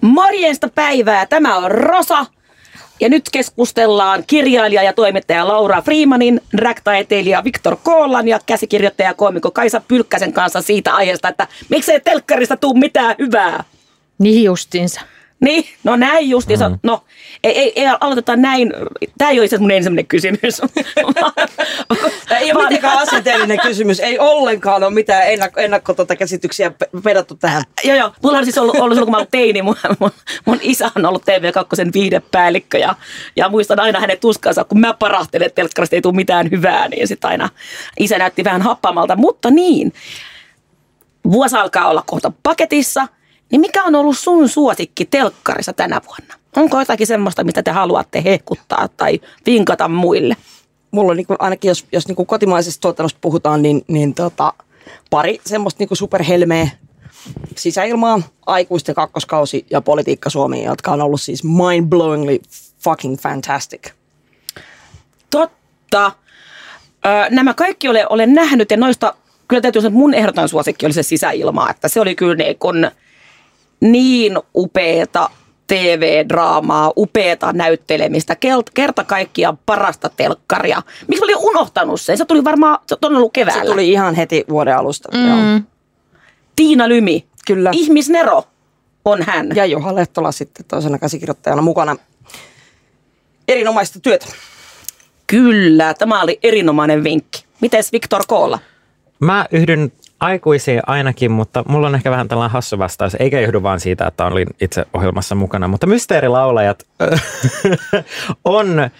Morjesta päivää, tämä on Rosa. Ja nyt keskustellaan kirjailija ja toimittaja Laura Freemanin, drag-taiteilija Viktor Koolan ja käsikirjoittaja ja Kaisa Pylkkäsen kanssa siitä aiheesta, että miksei telkkarista tuu mitään hyvää. Niin justiinsa. Niin, no näin justiinsa. Mm. No, ei, ei, ei aloiteta näin. Tämä ei ole itse mun ensimmäinen kysymys. ei ole mitenkään asenteellinen kysymys. Ei ollenkaan ole mitään ennakko, ennakko tuota käsityksiä pedattu tähän. Joo, joo. Mulla on siis ollut, ollut silloin, kun mä ollut teini, mun, mun, mun isä on ollut TV2 viidepäällikkö ja, ja muistan aina hänen tuskansa, kun mä parahtelen, että telkkarista ei tule mitään hyvää, niin sitten aina isä näytti vähän happamalta. Mutta niin, vuosi alkaa olla kohta paketissa – niin mikä on ollut sun suosikki telkkarissa tänä vuonna? Onko jotakin semmoista, mitä te haluatte hehkuttaa tai vinkata muille? Mulla on niin kuin, ainakin, jos, jos niin kuin kotimaisesta tuotannosta puhutaan, niin, niin tota, pari semmoista niin kuin superhelmeä sisäilmaa, aikuisten kakkoskausi ja politiikka Suomi, jotka on ollut siis mind-blowingly fucking fantastic. Totta. Ö, nämä kaikki olen, olen nähnyt ja noista kyllä täytyy sanoa, että mun ehdoton suosikki oli se sisäilma, että se oli kyllä niin kun, niin upeeta TV-draamaa, upeata näyttelemistä, kerta kaikkiaan parasta telkkaria. Miksi mä olin unohtanut sen? Se tuli varmaan, se on ollut keväällä. Se tuli ihan heti vuoden alusta. Mm. Joo. Tiina Lymi. Kyllä. Ihmisnero on hän. Ja Juha Lehtola sitten toisena käsikirjoittajana mukana. Erinomaista työtä. Kyllä, tämä oli erinomainen vinkki. Mites Viktor Koola? Mä yhdyn aikuisia ainakin, mutta mulla on ehkä vähän tällainen hassu vastaus, eikä johdu vaan siitä, että olin itse ohjelmassa mukana, mutta mysteerilaulajat on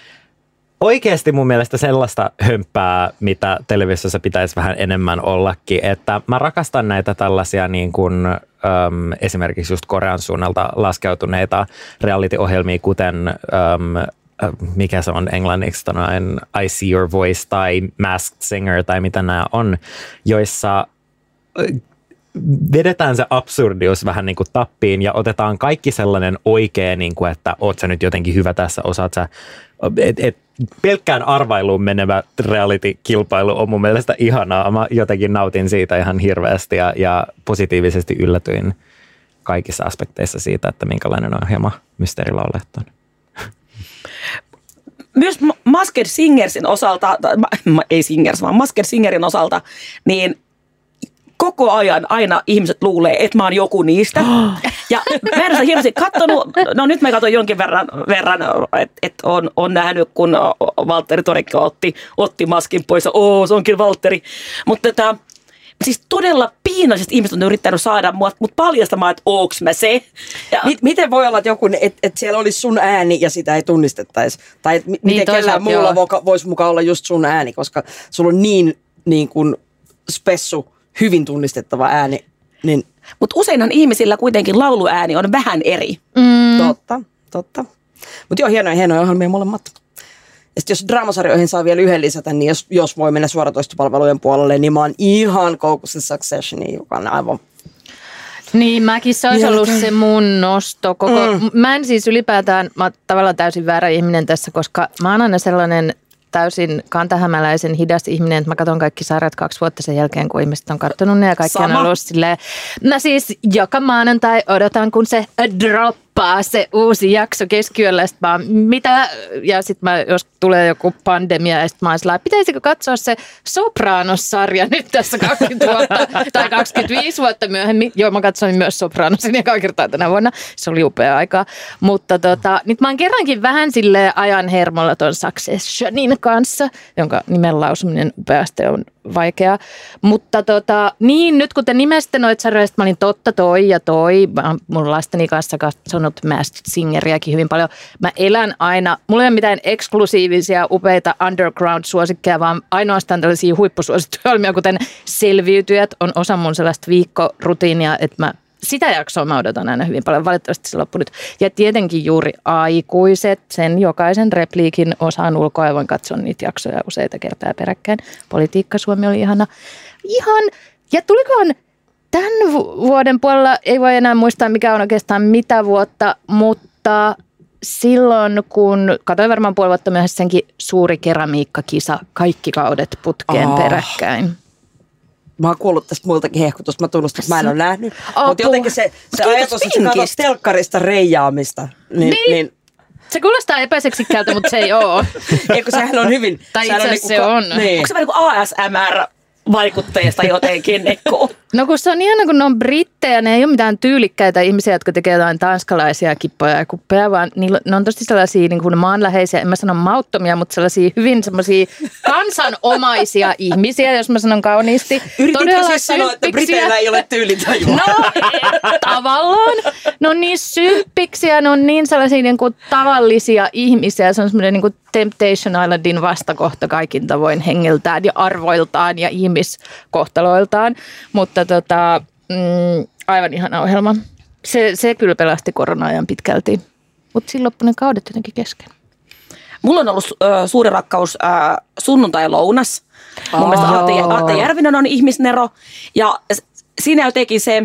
oikeasti mun mielestä sellaista hömppää, mitä televisiossa pitäisi vähän enemmän ollakin, että mä rakastan näitä tällaisia niin kuin, äm, esimerkiksi just Korean suunnalta laskeutuneita reality-ohjelmia, kuten äm, mikä se on englanniksi, tonoin, I See Your Voice tai Masked Singer tai mitä nämä on, joissa vedetään se absurdius vähän niin kuin tappiin ja otetaan kaikki sellainen oikea, niin kuin, että oot sä nyt jotenkin hyvä tässä, osaat sä, et, et, pelkkään arvailuun menevä reality-kilpailu on mun mielestä ihanaa. Mä jotenkin nautin siitä ihan hirveästi ja, ja positiivisesti yllätyin kaikissa aspekteissa siitä, että minkälainen ohjelma Mysteerilaulajat on. Myös Masker Singersin osalta, ei Singers, vaan Masker Singerin osalta, niin koko ajan aina ihmiset luulee, että mä oon joku niistä. Ja mä en ole hirveästi katsonut, no nyt mä katson jonkin verran, verran että et on, on nähnyt, kun Valtteri Torikko otti, otti maskin pois ja oo, se onkin Valtteri. Mutta tämä siis todella piinaisesti ihmiset on yrittänyt saada mut, mut paljastamaan, että ooks mä se. Ja, miten voi olla, että joku, että et siellä olisi sun ääni ja sitä ei tunnistettaisi? Tai et niin, miten kellään muulla voisi mukaan olla just sun ääni, koska sulla on niin, niin kuin spessu hyvin tunnistettava ääni. Niin... Mutta useinhan ihmisillä kuitenkin lauluääni on vähän eri. Mm. Totta, totta. Mutta joo, hienoja, hienoja ohjelmia molemmat. Ja jos draamasarjoihin saa vielä yhden lisätä, niin jos, jos voi mennä suoratoistopalvelujen puolelle, niin mä oon ihan koukussa Successioni, joka on aivan niin, mäkin se olisi ollut se mun nosto. Koko, mm. Mä en siis ylipäätään, mä oon tavallaan täysin väärä ihminen tässä, koska mä oon aina sellainen täysin kantahämäläisen hidas ihminen, että mä katson kaikki sarjat kaksi vuotta sen jälkeen, kun ihmiset on katsonut ne ja kaikki Sama. on ollut silleen. Mä siis joka maanantai odotan, kun se drop nappaa se uusi jakso keskiyöllä, mä, mitä, ja sitten mä, jos tulee joku pandemia, ja sitten mä oon pitäisikö katsoa se Sopranos-sarja nyt tässä 20 vuotta, tai 25 vuotta myöhemmin. Joo, mä katsoin myös Sopranosin ja kertaa tänä vuonna. Se oli upea aika. Mutta tota, nyt mä oon kerrankin vähän sille ajan hermolla ton Successionin kanssa, jonka nimen lausuminen upeasti on vaikea. Mutta tota, niin, nyt kun te nimesitte noita sarjoja, mä olin totta toi ja toi. Mä mun lasteni kanssa katsonut Masked Singeriäkin hyvin paljon. Mä elän aina, mulla ei ole mitään eksklusiivisia, upeita underground-suosikkeja, vaan ainoastaan tällaisia huippusuosittuja kuten Selviytyjät on osa mun sellaista viikkorutiinia, että mä sitä jaksoa mä odotan aina hyvin paljon. Valitettavasti se loppui nyt. Ja tietenkin juuri aikuiset, sen jokaisen repliikin osaan ulkoa ja voin katsoa niitä jaksoja useita kertaa peräkkäin. Politiikka Suomi oli ihana. Ihan, ja tulikohan tämän vuoden puolella, ei voi enää muistaa mikä on oikeastaan mitä vuotta, mutta silloin kun, katsoin varmaan puoli vuotta myöhässä senkin suuri keramiikkakisa, kaikki kaudet putkeen oh. peräkkäin. mä oon kuullut tästä muiltakin hehkutusta, mä tunnustan, että mä en ole nähnyt. Apua. Mutta jotenkin se, se ajatus, että sä katsot telkkarista reijaamista, niin, Niin. niin Se kuulostaa epäseksikkältä, mutta se ei ole. eikö sehän on hyvin... Tai itse niinku asiassa se on. Niin. Onko se vähän niin kuin ASMR vaikutteista jotenkin, Nekko? No kun se on ihana, kun ne on brittejä, ne ei ole mitään tyylikkäitä ihmisiä, jotka tekee jotain tanskalaisia kippoja ja kuppeja, vaan niillä, ne on tosi sellaisia niin kuin maanläheisiä, en mä sano mauttomia, mutta sellaisia hyvin semmoisia kansanomaisia ihmisiä, jos mä sanon kauniisti. Todella siis sanoa, että Briteillä ei ole tyylitajua? No, tavallaan. Ne on niin sylppiksiä, ne on niin sellaisia niin kuin tavallisia ihmisiä. Se on semmoinen niin kuin Temptation Islandin vastakohta kaikin tavoin hengeltään ja arvoiltaan ja ihmiskohtaloiltaan. Mutta tota, mm, aivan ihana ohjelma. Se, se kyllä pelasti korona-ajan pitkälti. Mutta silloin loppui ne kaudet jotenkin kesken. Mulla on ollut äh, suuri rakkaus äh, sunnuntai-lounas. Mun mielestä Atte. Atte Järvinen on ihmisnero. Ja siinä jotenkin se,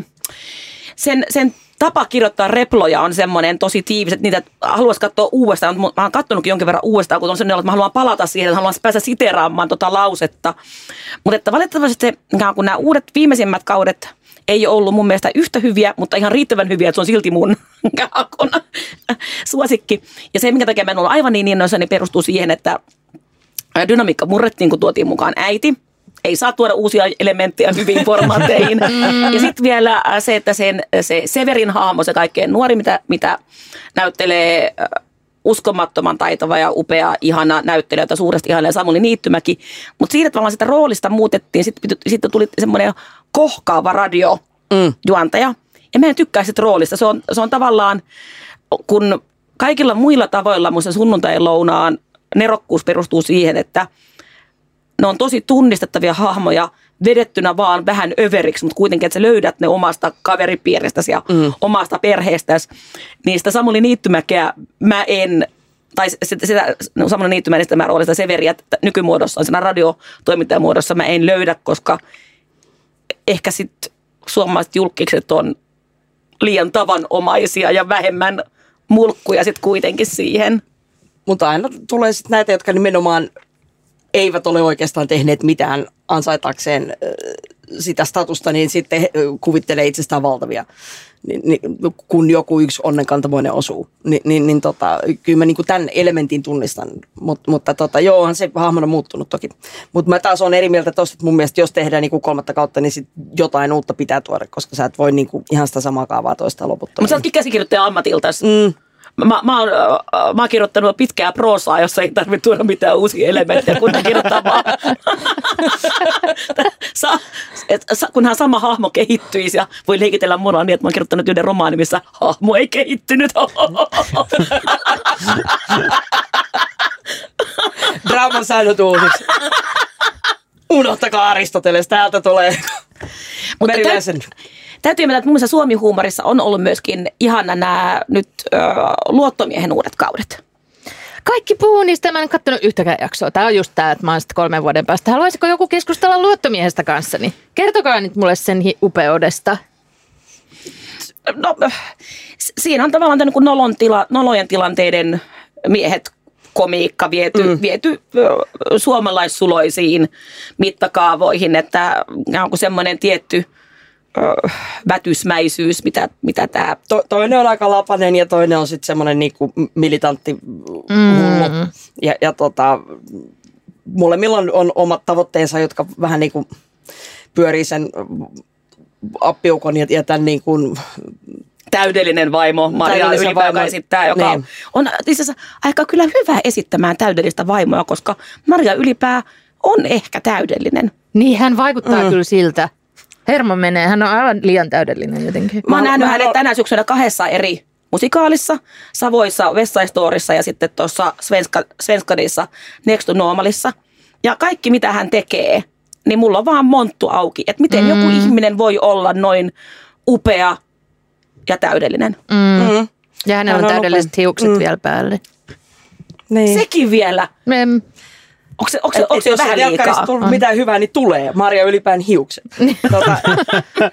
sen, sen tapa kirjoittaa reploja on semmoinen tosi tiivis, että niitä haluaisi katsoa uudestaan. Mutta mä oon katsonutkin jonkin verran uudestaan, kun on sellainen, olo, että mä haluan palata siihen, että haluan päästä siteraamaan tota lausetta. Mutta että valitettavasti se, kuin nämä uudet viimeisimmät kaudet ei ole ollut mun mielestä yhtä hyviä, mutta ihan riittävän hyviä, että se on silti mun suosikki. Ja se, minkä takia mä en ollut aivan niin innoissani, niin perustuu siihen, että dynamiikka murrettiin, kun tuotiin mukaan äiti. Ei saa tuoda uusia elementtejä hyviin formaatteihin. ja sitten vielä äh, se, että sen, se Severin hahmo, se kaikkein nuori, mitä, mitä näyttelee äh, uskomattoman taitava ja upea, ihana näyttelijä, jota suuresti ihailee Samuli Niittymäki. Mutta siitä tavallaan sitä roolista muutettiin, sitten sit tuli semmoinen kohkaava radiojuontaja. Ja mä en tykkää sitä roolista. Se on, se on tavallaan, kun kaikilla muilla tavoilla mun sunnuntai-lounaan nerokkuus perustuu siihen, että ne on tosi tunnistettavia hahmoja vedettynä vaan vähän överiksi, mutta kuitenkin, että sä löydät ne omasta kaveripiiristäsi ja mm. omasta perheestäsi. Niin sitä Samuli Niittymäkeä mä en, tai sitä, sitä no Samuli Niittymäen esittämää roolista Severiä t- nykymuodossa, siinä radiotoimittajamuodossa mä en löydä, koska ehkä sitten suomalaiset julkikset on liian tavanomaisia ja vähemmän mulkkuja sitten kuitenkin siihen. Mutta aina tulee sitten näitä, jotka nimenomaan eivät ole oikeastaan tehneet mitään ansaitakseen sitä statusta, niin sitten kuvittelee itsestään valtavia. Niin, niin, kun joku yksi onnenkantamoinen osuu, niin, niin, niin tota, kyllä mä niinku tämän elementin tunnistan. Mut, mutta tota, joo, onhan se hahmona muuttunut toki. Mutta mä taas on eri mieltä tosta, että mun mielestä jos tehdään niinku kolmatta kautta, niin sit jotain uutta pitää tuoda, koska sä et voi niinku ihan sitä samaa kaavaa toistaa loputtomiin. Mutta sä ootkin käsikirjoittaja ammatilta. Mm. Mä, mä, oon, mä oon kirjoittanut pitkää proosaa, jossa ei tarvitse tuoda mitään uusia elementtejä, kun kirjoittaa vaan. Sa, et, sa, kunhan sama hahmo kehittyisi ja voi leikitellä mua niin, että mä oon kirjoittanut yhden romaanin, missä hahmo ei kehittynyt. Draaman säännöt uusiksi. Unohtakaa Aristoteles, täältä tulee Mutta Meriläisen. Täytyy mennä, että mun mielestä Suomi-huumorissa on ollut myöskin ihana nämä nyt ö, luottomiehen uudet kaudet. Kaikki puhuu niistä, mä en katsonut yhtäkään jaksoa. Tämä on just tämä, että mä oon sitten kolmen vuoden päästä. Haluaisiko joku keskustella luottomiehestä kanssani? Kertokaa nyt mulle sen upeudesta. no, siinä on tavallaan tämän niin kuin nolon tila, nolojen tilanteiden miehet komiikka viety, mm. viety suomalaissuloisiin mittakaavoihin, että onko semmoinen tietty vätysmäisyys, mitä, mitä tämä To, toinen on aika lapanen ja toinen on sitten semmoinen niinku militantti mm. hullu. Ja, ja tota, molemmilla on, on omat tavoitteensa, jotka vähän niinku pyörii sen appiukon ja, ja tämän niin kuin, täydellinen vaimo Maria Ylipää, joka esittää, joka Niin. on itse asiassa aika kyllä hyvä esittämään täydellistä vaimoa, koska Maria Ylipää on ehkä täydellinen. Niin hän vaikuttaa mm. kyllä siltä. Hermo menee, hän on aivan liian täydellinen jotenkin. Mä oon Mä- nähnyt mä hänet tänä syksynä kahdessa eri musikaalissa, Savoissa Storyssa ja sitten tuossa Svenska, Svenskadissa Next to Normalissa. Ja kaikki mitä hän tekee, niin mulla on vaan monttu auki, että miten mm. joku ihminen voi olla noin upea ja täydellinen. Mm. mm, Ja hänellä Hän on on täydelliset upea. hiukset Mm. vielä päälle. niin. Sekin vielä. Mm. Onko se, onko se, onko se jos vähän liikaa? tullut mitään hyvää, niin tulee. Maria Ylipään hiukset. tota,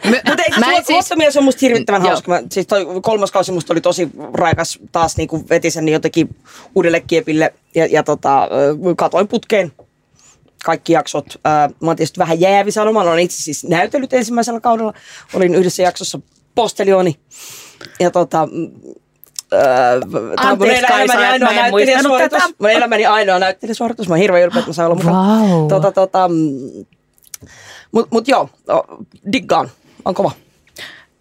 mutta ei, Mä en siis, luottomies on musta hirvittävän Joo. hauska. Mä, siis toi kolmas kausi musta oli tosi raikas taas niin kuin veti sen jotenkin uudelle kiepille ja, ja tota, katoin putkeen kaikki jaksot. Mä oon tietysti vähän jäävi sanomaan, olen itse siis näytellyt ensimmäisellä kaudella. Olin yhdessä jaksossa postelioni. Ja tota, mun Anteeksi, Kaisa, elämäni ainoa mä en muistanut näyttelijäsuoritus. tätä. Mun elämäni ainoa näyttelijäsuoritus. Mä oon hirveän ylpeä, että mä sain olla mukana. Vau. Tota, tota, mm, mut, mut joo, diggaan. On kova.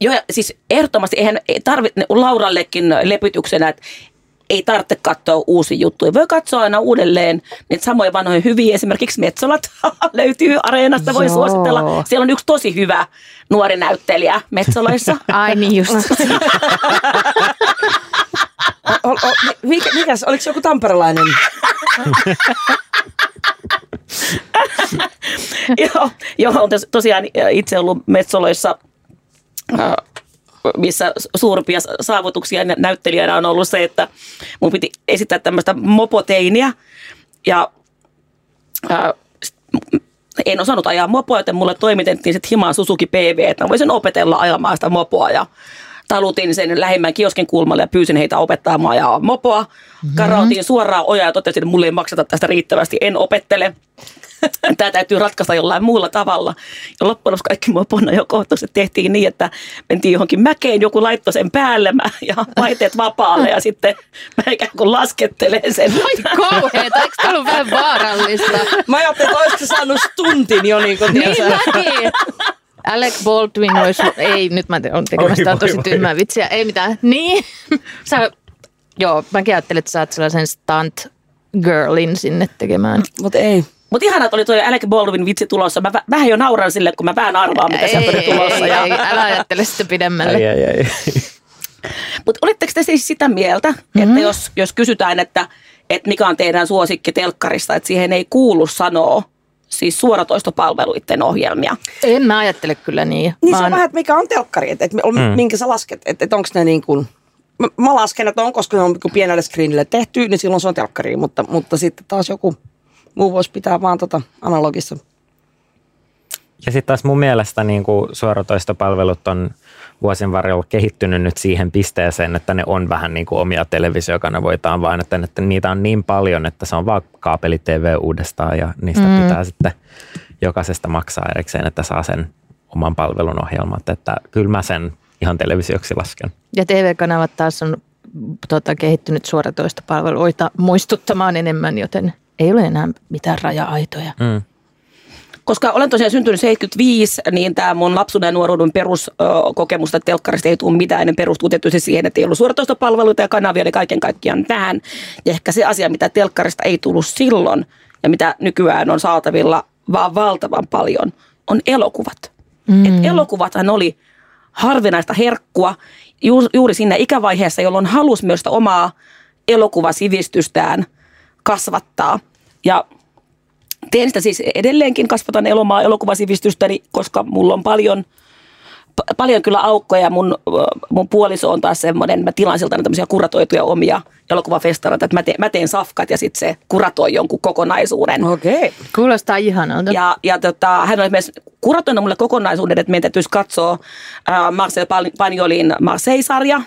Joo, ja siis ehdottomasti eihän tarvitse Laurallekin lepytyksenä, että ei tarvitse katsoa uusia juttuja. Voi katsoa aina uudelleen niitä samoja vanhoja hyviä. Esimerkiksi Metsolat löytyy Areenasta, voi Joo. suositella. Siellä on yksi tosi hyvä nuori näyttelijä Metsoloissa. Ai niin just. O, o, mikä, mikäs, oliko se joku tamperelainen? joo, joo, on tos- tosiaan itse ollut Metsoloissa, missä suurimpia saavutuksia nä- näyttelijänä on ollut se, että mun piti esittää tämmöistä mopoteiniä ja s- en osannut ajaa mopoa, joten mulle toimitettiin sitten himaan Suzuki PV, että mä voisin opetella ajamaan sitä mopoa ja talutin sen lähimmän kioskin kulmalle ja pyysin heitä opettamaan ajaa mopoa. Karautin suoraan ojaa ja totesin, että mulle ei makseta tästä riittävästi, en opettele. Tämä täytyy ratkaista jollain muulla tavalla. Ja loppujen lopuksi kaikki mopon ajokohtaukset tehtiin niin, että mentiin johonkin mäkeen, joku laittoi sen päälle mä, ja vaihteet vapaalle ja sitten mä ikään kuin laskettelen sen. Ai kauheeta, eikö tämä ollut vähän vaarallista? Mä ajattelin, että olisiko saanut stuntin jo niin kuin, Niin mäkin. Alec Baldwin olisi, ei nyt mä te- on tekemässä Oi, tää tosi tyhmää vitsiä, ei mitään. Niin, sä, joo, mäkin ajattelin, että sä oot sellaisen stunt girlin sinne tekemään. Mutta ei. Mutta ihanaa, että oli tuo Alec Baldwin vitsi tulossa. Mä vä- vähän jo nauran sille, kun mä vähän arvaan, mitä sieltä oli tulossa. ei, Ja... ei, älä ajattele sitä pidemmälle. Ai, ai, ai. Mutta olitteko te siis sitä mieltä, mm-hmm. että jos, jos kysytään, että, että mikä on teidän suosikki telkkarista, että siihen ei kuulu sanoa siis suoratoistopalveluiden ohjelmia. En mä ajattele kyllä niin. Niin Mä se on vähän, että mikä on telkkari, että, että mm. minkä sä lasket, että, että onko ne niin kuin, mä, mä lasken, että on, koska ne on niin pienelle screenille tehty, niin silloin se on telkkari, mutta, mutta sitten taas joku muu voisi pitää vaan tota analogissa. Ja sitten taas mun mielestä niin kuin suoratoistopalvelut on vuosien varrella kehittynyt nyt siihen pisteeseen, että ne on vähän niin kuin omia televisiokanavoitaan, vaan että, että niitä on niin paljon, että se on vaan kaapeli-TV uudestaan ja niistä mm. pitää sitten jokaisesta maksaa erikseen, että saa sen oman palvelun ohjelmat. Että kyllä mä sen ihan televisioksi lasken. Ja TV-kanavat taas on tota, kehittynyt suoratoistopalveluita muistuttamaan enemmän, joten ei ole enää mitään raja-aitoja. Mm. Koska olen tosiaan syntynyt 75, niin tämä mun lapsuuden ja nuoruuden peruskokemusta telkkarista ei tule mitään. Ne perustuu tietysti siihen, että ei ollut suoratoistopalveluita ja kanavia, eli kaiken kaikkiaan tähän. Ja ehkä se asia, mitä telkkarista ei tullut silloin ja mitä nykyään on saatavilla vaan valtavan paljon, on elokuvat. Mm. Et elokuvathan oli harvinaista herkkua juuri, juuri siinä ikävaiheessa, jolloin halusi myös sitä omaa elokuvasivistystään kasvattaa. Ja teen sitä siis edelleenkin, kasvatan elomaa elokuvasivistystäni, koska mulla on paljon, paljon kyllä aukkoja. Mun, mun puoliso on taas semmoinen, mä tilaan siltä tämmöisiä kuratoituja omia elokuvafestareita, että mä teen, mä teen safkat ja sitten se kuratoi jonkun kokonaisuuden. Okei. Okay. Kuulostaa ihanalta. Ja, ja tota, hän oli myös kuratoinut mulle kokonaisuuden, että meidän täytyisi katsoa äh, Marcel Pagnolin Marseille-sarja.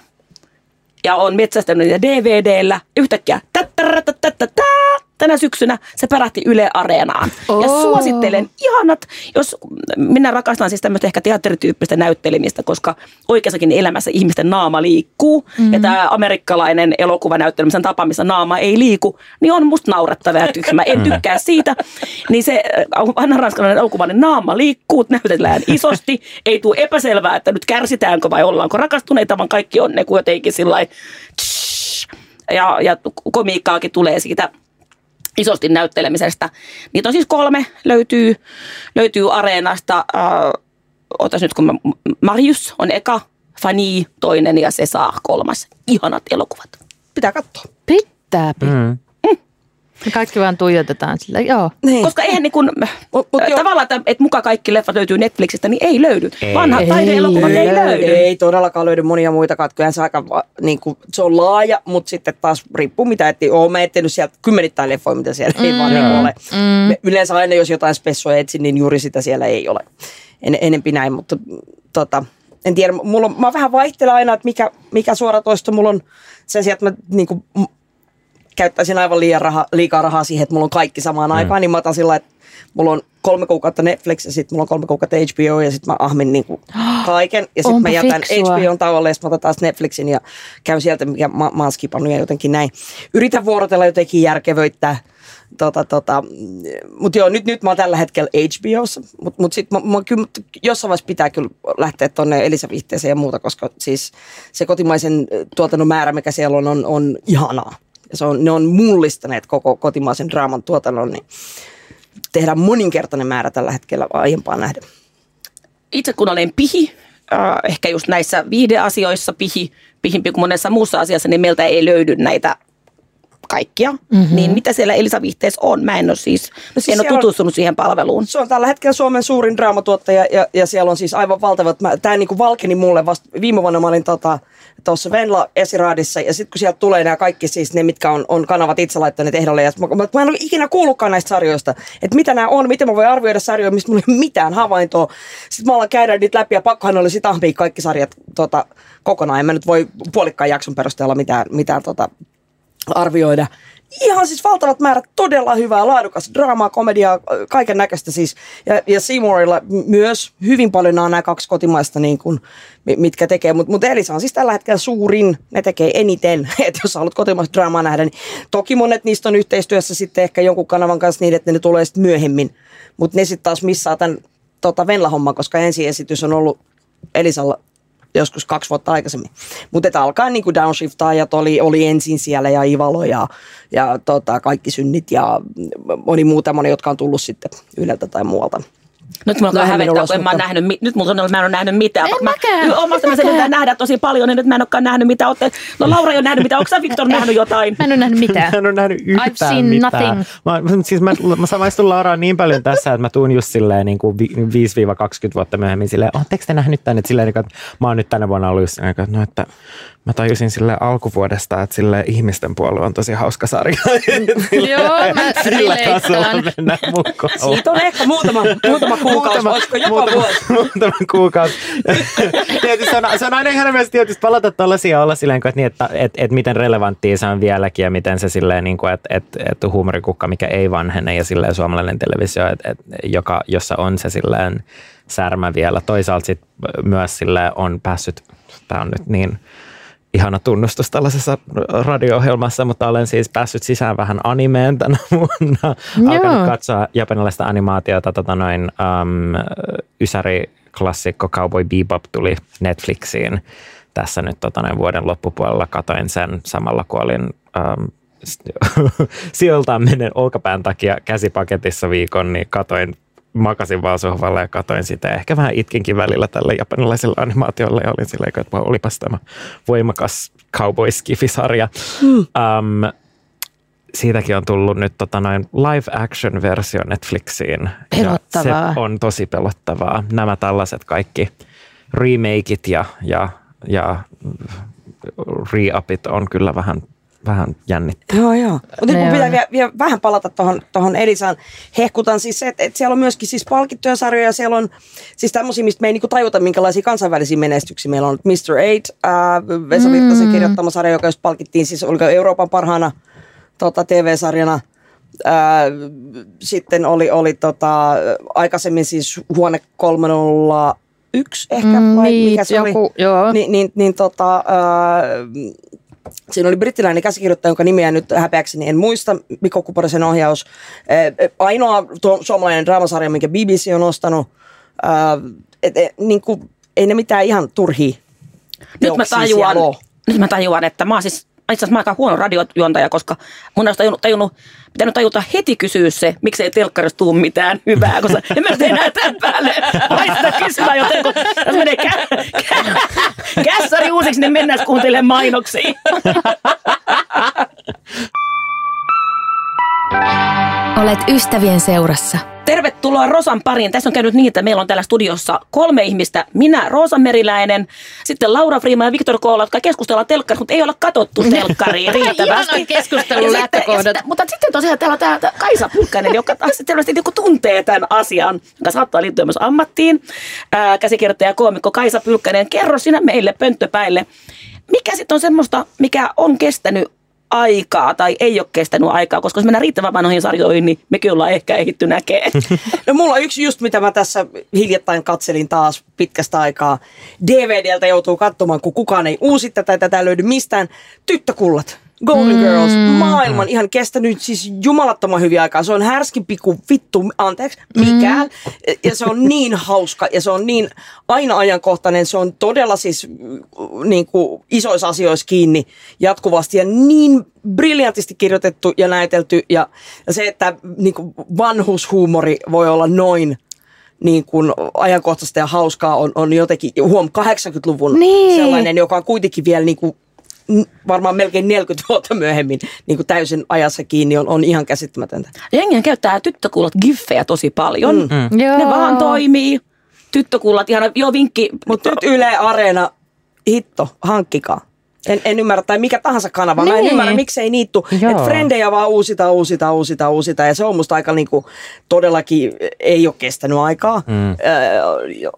Ja on metsästänyt niitä DVDllä. Yhtäkkiä tättärätätätätä, tänä syksynä se pärähti Yle Areenaan. Ja Oo. suosittelen ihanat, jos minä rakastan siis tämmöistä ehkä teatterityyppistä näyttelemistä, koska oikeassakin elämässä ihmisten naama liikkuu. Mm-hmm. Ja tämä amerikkalainen elokuvanäyttelemisen tapa, missä naama ei liiku, niin on musta naurettava ja tyhmä. En tykkää siitä. Niin se äh, vanha ranskalainen elokuvainen naama liikkuu, näytetään isosti. Ei tule epäselvää, että nyt kärsitäänkö vai ollaanko rakastuneita, vaan kaikki on ne kuitenkin sillä ja, ja komiikkaakin tulee siitä isosti näyttelemisestä. Niitä on siis kolme, löytyy, löytyy Areenasta. Äh, otas nyt, kun mä, Marius on eka, Fanny toinen ja Cesar kolmas. Ihanat elokuvat. Pitää katsoa. Pitää, pitää. Mm. Me kaikki vaan tuijotetaan sillä, joo. Niin. Koska eihän niin kun, Mut- mut tavallaan, että, että muka kaikki leffat löytyy Netflixistä, niin ei löydy. Ei. Vanhat Ei taideelokuvat ei, löydy. löydy. Ei todellakaan löydy monia muita katkoja. Se, aika, niin kuin, se on laaja, mutta sitten taas riippuu mitä etsiä. Oon mä etsinyt sieltä kymmenittäin leffoja, mitä siellä ei vaan niin ole. Me Yleensä aina, jos jotain spessoa etsin, niin juuri sitä siellä ei ole. En, enempi näin, mutta mm, tota, en tiedä. Mulla on, mä vähän vaihtelen aina, että mikä, mikä suoratoisto mulla on sen sijaan, että mä niin kuin, käyttäisin aivan liian raha, liikaa rahaa siihen, että mulla on kaikki samaan mm. aikaan, niin mä otan sillä, että mulla on kolme kuukautta Netflix ja sitten mulla on kolme kuukautta HBO ja sitten mä ahmin niin kuin kaiken. Ja sitten mä jätän fiksua. HBO tauolle ja sitten mä otan taas Netflixin ja käyn sieltä, mikä mä, mä oon skipannut ja jotenkin näin. Yritän vuorotella jotenkin järkevöittää. Tota, tota, mutta joo, nyt, nyt mä oon tällä hetkellä HBOssa, mutta mut sitten mä, mä, kyllä, jossain vaiheessa pitää kyllä lähteä tuonne Elisa-vihteeseen ja muuta, koska siis se kotimaisen ö, tuotannon määrä, mikä siellä on, on, on ihanaa. Ja se on, ne on mullistaneet koko kotimaisen draaman tuotannon, niin tehdään moninkertainen määrä tällä hetkellä aiempaan nähden. itse kun olen pihi, äh, ehkä just näissä viihdeasioissa pihi, pihimpi kuin monessa muussa asiassa, niin meiltä ei löydy näitä kaikkia. Mm-hmm. Niin mitä siellä Elisa Vihteessä on? Mä en ole siis, no siis en ole siellä on- tutustunut siihen palveluun. Se on tällä hetkellä Suomen suurin draamatuottaja ja, ja siellä on siis aivan valtavat. Tämä niinku valkeni mulle vasta viime vuonna mä olin tota, tuossa Venla Esiraadissa ja sitten kun sieltä tulee nämä kaikki siis ne, mitkä on, on kanavat itse laittaneet ehdolle ja mä, mä, mä en ole ikinä kuullutkaan näistä sarjoista, että mitä nämä on, miten mä voin arvioida sarjoja, mistä mulla ei ole mitään havaintoa. Sitten mä ollaan käydä niitä läpi ja pakkohan oli sit ahmia kaikki sarjat tota, kokonaan. En mä nyt voi puolikkaan jakson perusteella mitään, mitään tota, arvioida. Ihan siis valtavat määrät todella hyvää, laadukas draamaa, komediaa, kaiken näköistä siis. Ja, ja Seymourilla myös hyvin paljon nämä, kaksi kotimaista, niin kuin, mi- mitkä tekee. Mutta mut Elisa on siis tällä hetkellä suurin, ne tekee eniten. Että jos haluat kotimaista draamaa nähdä, niin toki monet niistä on yhteistyössä sitten ehkä jonkun kanavan kanssa niin, että ne tulee sitten myöhemmin. Mutta ne sitten taas missaa tämän tota Venla-homman, koska ensiesitys on ollut Elisalla joskus kaksi vuotta aikaisemmin. Mutta että alkaa niin kuin downshiftaajat oli, oli ensin siellä ja Ivalo ja, ja tota, kaikki synnit ja moni muu tämmöinen, jotka on tullut sitten Yleltä tai muualta. Nyt mulla on hävettää, kun en mä, mutta- nähnyt, nyt mulla on, mä en ole nähnyt mitään. En mäkään, Mä, omasta mä sen nähdä tosi paljon, niin nyt mä en olekaan nähnyt mitään. Ootte, no Laura ei ole nähnyt mitään. Onko sä Viktor nähnyt jotain? Mä en ole nähnyt mitään. Mä en ole nähnyt yhtään I've seen mitään. nothing. Mä, siis mä, mä samaistun Lauraan niin paljon tässä, että mä tuun just silleen niin kuin vi- 5-20 vuotta myöhemmin silleen, ootteko te nähnyt tänne? Silleen, niin että mä oon nyt tänä vuonna ollut just silleen, että no, että mä tajusin sille alkuvuodesta, että sille ihmisten puolue on tosi hauska sarja. Joo, mä Sillä tasolla mennään mukaan. Siitä on ehkä muutama, muutama kuukausi, olisiko jopa muutama, vuosi. muutama kuukausi. tietysti se on, se on aina ihana myös tietysti palata tuollaisia ja olla silleen, kuin, että, niin, että, että, että miten relevanttia se on vieläkin ja miten se silleen, niin kuin, että, että, että huumorikukka, mikä ei vanhene ja silleen suomalainen televisio, että, että, joka, jossa on se silleen särmä vielä. Toisaalta sit myös silleen on päässyt, tämä on nyt niin ihana tunnustus tällaisessa radio-ohjelmassa, mutta olen siis päässyt sisään vähän animeen tänä vuonna. Alkanut Joo. katsoa japanilaista animaatiota, tota noin um, Ysäri klassikko Cowboy Bebop tuli Netflixiin tässä nyt tota noin vuoden loppupuolella. Katoin sen samalla kun olin um, sijoiltaan menen olkapään takia käsipaketissa viikon, niin katoin makasin vaan sohvalla ja katoin sitä. Ehkä vähän itkinkin välillä tälle japanilaiselle animaatiolle ja olin silleen, että olipas tämä voimakas cowboy sarja mm. um, siitäkin on tullut nyt tota noin live action versio Netflixiin. Pelottavaa. Ja se on tosi pelottavaa. Nämä tällaiset kaikki remakeit ja, ja, ja re-upit on kyllä vähän, vähän jännittävää. Joo, joo. Mutta nyt mun pitää vielä, vielä vähän palata tuohon tohon Elisaan. Hehkutan siis se, että, että siellä on myöskin siis palkittuja sarjoja. Siellä on siis tämmöisiä, mistä me ei niinku tajuta, minkälaisia kansainvälisiä menestyksiä meillä on. Mr. Eight, äh, Vesa Virtasen kirjoittama sarja, joka just palkittiin siis, oliko Euroopan parhaana tota, TV-sarjana. Äh, sitten oli, oli tota, aikaisemmin siis Huone 301 ehkä, Mm, vai niin, mikä se joku, oli? joo. Niin, niin, niin tota, äh, Siinä oli brittiläinen käsikirjoittaja, jonka nimeä nyt häpeäkseni en muista, Mikko Kuparisen ohjaus. Eh, Ainoa tuo suomalainen draamasarja, minkä BBC on ostanut. Äh, et, et, niin kuin, ei ne mitään ihan turhia Nyt mä tajuan, nyt mä tajuan, että mä oon siis itse asiassa mä aika huono radiojuontaja, koska mun olisi tajunnut, tajunnut, pitänyt tajuta heti kysyä se, miksei telkkarissa tuu mitään hyvää, koska en mä nyt enää tämän päälle haista kysyä, joten kun jos menee kä- kä- kässäri uusiksi, niin mennään kuuntelemaan mainoksia. Olet ystävien seurassa. Tervetuloa Rosan pariin. Tässä on käynyt niin, että meillä on täällä studiossa kolme ihmistä. Minä, Roosa Meriläinen, sitten Laura Friima ja Viktor Koola, jotka keskustellaan telkkarista, mutta ei olla katsottu telkkaria riittävästi. Ihanan keskustelun lähtökohdat. Mutta sitten tosiaan täällä on tää Kaisa Pylkkänen, joka taas selvästi joku tuntee tämän asian, joka saattaa liittyä myös ammattiin. Ää, käsikirjoittaja ja koomikko Kaisa Pylkkänen, kerro sinä meille pönttöpäille, mikä sitten on semmoista, mikä on kestänyt aikaa tai ei ole kestänyt aikaa, koska jos mennään riittävän vanhoihin sarjoihin, niin mekin ollaan ehkä ehitty näkee. No mulla on yksi just, mitä mä tässä hiljattain katselin taas pitkästä aikaa. DVDltä joutuu katsomaan, kun kukaan ei uusi tätä, tätä löydy mistään. Tyttökullat. Golden mm. Girls, maailman ihan kestänyt siis jumalattoman hyviä aikaa. Se on härskimpi kuin vittu, anteeksi, mikään. Mm. Ja se on niin hauska ja se on niin aina ajankohtainen. Se on todella siis mm, niin kuin isoissa asioissa kiinni jatkuvasti ja niin briljantisti kirjoitettu ja näytelty. Ja, ja se, että niin kuin vanhushuumori voi olla noin niin kuin ajankohtaista ja hauskaa on, on jotenkin, huom, 80-luvun Niin. sellainen, joka on kuitenkin vielä niin kuin varmaan melkein 40 vuotta myöhemmin niin kuin täysin ajassa kiinni on, on ihan käsittämätöntä. Jengihän käyttää tyttökullat giffejä tosi paljon. Mm. Joo. Ne vaan toimii. Tyttökullat, ihan jo vinkki. Mutta nyt Yle Areena, hitto, hankkikaa. En, en ymmärrä, tai mikä tahansa kanava. Mä en Niin. ymmärrä, miksei niittu. Että frendejä vaan uusita, uusita, uusita, uusita. Ja se on musta aika niinku, todellakin ei ole kestänyt aikaa. Mm. Äh,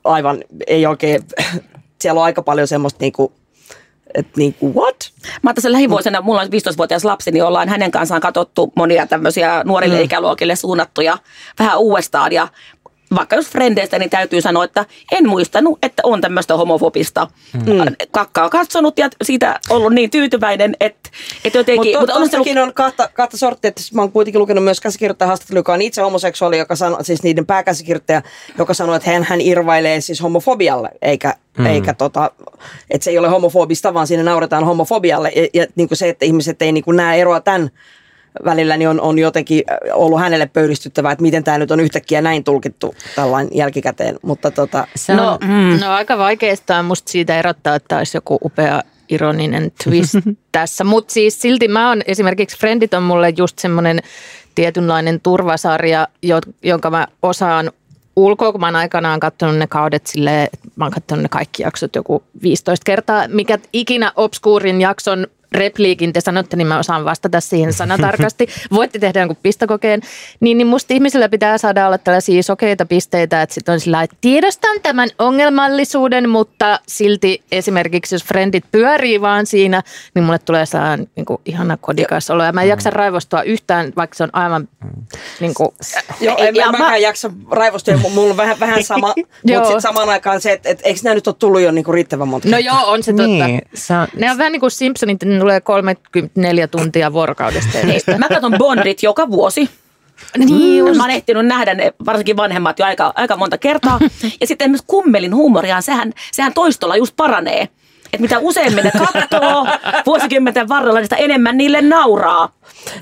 aivan, ei oikein, siellä on aika paljon semmoista niinku, että niinku what? Mä tässä lähivuosina, mulla on 15-vuotias lapsi, niin ollaan hänen kanssaan katsottu monia tämmöisiä nuorille mm. ikäluokille suunnattuja vähän uudestaan. Ja vaikka jos frendeistä, niin täytyy sanoa, että en muistanut, että on tämmöistä homofobista mm. kakkaa katsonut ja siitä ollut niin tyytyväinen, että, että jotenkin... Mutta on se tuossakin on kahta, kahta sorttia, että mä oon kuitenkin lukenut myös käsikirjoittajan haastattelu, joka on itse homoseksuaali, joka sanoo, siis niiden pääkäsikirjoittaja, joka sanoo, että hän, hän irvailee siis homofobialle, eikä, mm. eikä tota, että se ei ole homofobista, vaan siinä nauretaan homofobialle. Ja, ja niin kuin se, että ihmiset ei niin kuin näe eroa tämän välillä, niin on, on jotenkin ollut hänelle pöyristyttävää, että miten tämä nyt on yhtäkkiä näin tulkittu tällainen jälkikäteen. Mutta tota, Se on, no, mm. no aika vaikeasta on musta siitä erottaa, että olisi joku upea ironinen twist tässä. Mutta siis silti mä oon, esimerkiksi Friendit on mulle just semmoinen tietynlainen turvasarja, jo- jonka mä osaan ulkoa, kun mä oon aikanaan katsonut ne kaudet silleen, mä oon katsonut ne kaikki jaksot joku 15 kertaa. Mikä ikinä obskuurin jakson repliikin te sanotte, niin mä osaan vastata siihen sanatarkasti. Voitte tehdä jonkun pistokokeen. Niin, niin musta ihmisillä pitää saada olla tällaisia sokeita pisteitä, että sitten on sillä että tiedostan tämän ongelmallisuuden, mutta silti esimerkiksi jos frendit pyörii vaan siinä, niin mulle tulee sellainen niin kuin, ihana kodikas olo. Ja mä en jaksa raivostua yhtään, vaikka se on aivan niin kuin, Joo, en, Ja en mä- mäkään jaksa raivostua, ja mulla on vähän, vähän sama, mutta sitten samaan aikaan se, että et, eikö nämä nyt ole tullut jo niinku riittävän monta No joo, on se totta. Niin, se on, Ne on vähän niin kuin Simpsonit, ne tulee 34 tuntia vuorokaudesta. edestä. Mä katson Bondit joka vuosi. niin just. Mä oon ehtinyt nähdä ne, varsinkin vanhemmat jo aika, aika monta kertaa. Ja sitten myös kummelin huumoriaan, sehän, sehän toistolla just paranee. Että mitä useammin ne katsoo vuosikymmenten varrella, niin sitä enemmän niille nauraa.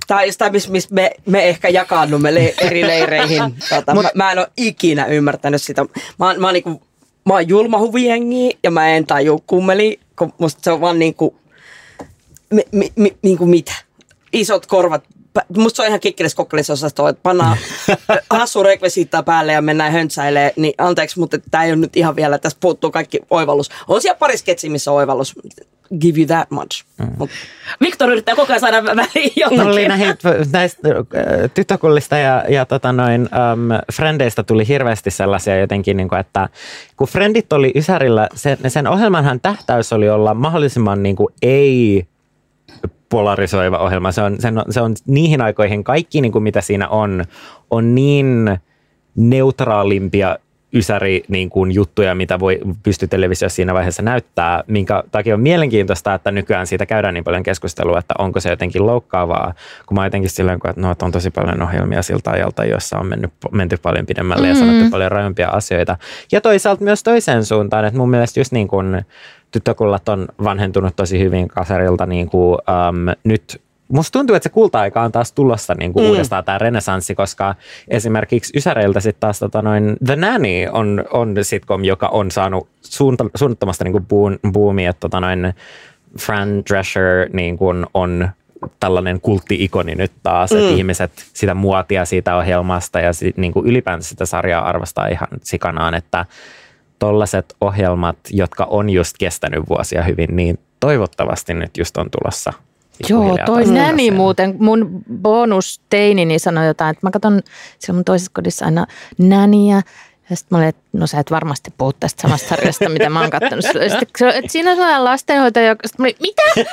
Tai sitä, missä mis me, me ehkä jakaannumme le- eri leireihin. Tota, mä, mä en ole ikinä ymmärtänyt sitä. Mä, mä, oon niinku, mä oon julma huvijengi ja mä en taju kummeli, kun musta se on vaan niinku, mi, mi, mi, niinku mitä? Isot korvat. Musta se on ihan kikkelis kokkelis-osasto, että pannaan hassu rekvisiittaa päälle ja mennään höntsäilee. Niin anteeksi, mutta tämä ei ole nyt ihan vielä, tässä puuttuu kaikki oivallus. On siellä pari sketsiä, missä on oivallus. Give you that much. Mm. Mut, Viktor yrittää koko ajan saada väliin jotakin. näihin, näistä äh, tyttökullista ja, ja tota noin, um, Frendeistä tuli hirveästi sellaisia jotenkin, niin kuin, että kun Frendit oli Ysärillä, sen, sen ohjelmanhan tähtäys oli olla mahdollisimman niin kuin, ei polarisoiva ohjelma. Se on, sen on, se on niihin aikoihin kaikki, niin kuin mitä siinä on, on niin neutraalimpia ysäri niin kuin juttuja, mitä voi pysty televisiossa siinä vaiheessa näyttää, minkä takia on mielenkiintoista, että nykyään siitä käydään niin paljon keskustelua, että onko se jotenkin loukkaavaa, kun mä jotenkin silleen, kun, että, no, että on tosi paljon ohjelmia siltä ajalta, joissa on mennyt, menty paljon pidemmälle ja sanottu paljon rajumpia asioita. Ja toisaalta myös toiseen suuntaan, että mun mielestä just niin kuin tyttökullat on vanhentunut tosi hyvin kasarilta niin kuin, um, nyt Musta tuntuu, että se kulta-aika on taas tulossa niin kuin mm. uudestaan tämä renesanssi, koska esimerkiksi Ysäreiltä sitten taas tota noin, The Nanny on, on sitcom, joka on saanut suunta, suunnattomasta niin kuin boom, boomia, että tota noin, Fran Drescher niin kuin on tällainen kultti-ikoni nyt taas, mm. että ihmiset sitä muotia siitä ohjelmasta ja sit, niin kuin ylipäänsä sitä sarjaa arvostaa ihan sikanaan, että tollaset ohjelmat, jotka on just kestänyt vuosia hyvin, niin toivottavasti nyt just on tulossa Joo, toi näni muuten. Mun bonusteinini sanoi jotain, että mä katson siellä mun toisessa kodissa aina näniä Ja sitten mä olin, että no sä et varmasti puhu tästä samasta sarjasta, mitä mä oon katsonut. Sitten, että siinä on sellainen lastenhoitaja, joka sitten mä olin, mitä?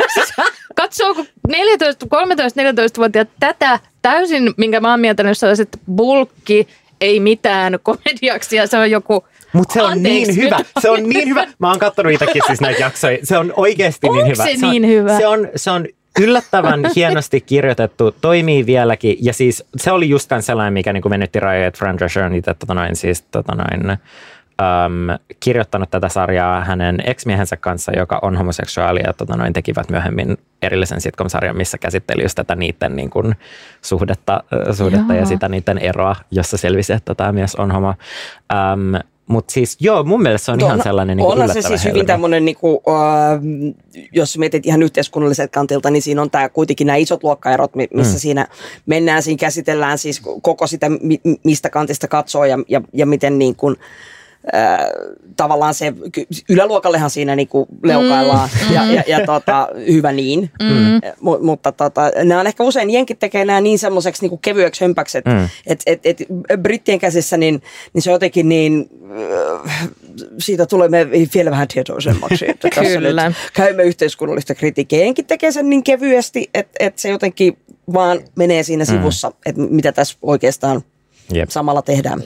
Katsooko 14, 13-14-vuotiaat tätä täysin, minkä mä oon miettinyt sellaiset bulkki, ei mitään komediaksi ja se on joku Mutta se on Anteeksi, niin hyvä. nyt- Se on niin hyvä. Mä oon kattonut itsekin siis näitä jaksoja. Se on oikeasti niin hyvä. se on, niin hyvä? Se on, se on yllättävän hienosti kirjoitettu, toimii vieläkin. Ja siis se oli just kans sellainen, mikä niin venytti rajoja, että Fran Drescher on itse tota noin, siis, tota noin, äm, kirjoittanut tätä sarjaa hänen ex-miehensä kanssa, joka on homoseksuaali ja tota noin, tekivät myöhemmin erillisen sitcom-sarjan, missä käsitteli just tätä niiden niin kuin, suhdetta, äh, suhdetta ja sitä niiden eroa, jossa selvisi, että tämä mies on homo. Ähm, mutta siis joo, mun mielestä se on ihan Onhan- sellainen niin onhan se siis hyvin tämmöinen, niin kuin, äh, jos mietit ihan yhteiskunnalliset kantilta, niin siinä on tämä kuitenkin nämä isot luokkaerot, mi- missä mm. siinä mennään, siinä käsitellään siis koko sitä, mi- mistä kantista katsoo ja, ja, ja miten niin kuin, äh, tavallaan se, yläluokallehan siinä niin kuin leukaillaan mm, ja, ja, ja tota, hyvä niin, mm. M- mutta tota, nämä on ehkä usein, jenkit tekee nämä niin semmoiseksi niin kevyeksi hömpäksi, että Mm. et, et, et brittien käsissä niin, niin se on jotenkin niin, äh, siitä tulemme vielä vähän tietoisemmaksi, että tässä Kyllä. nyt käymme yhteiskunnallista kritiikkiä. Jenkin tekee sen niin kevyesti, että, että se jotenkin vaan menee siinä sivussa, että mitä tässä oikeastaan Jep. samalla tehdään.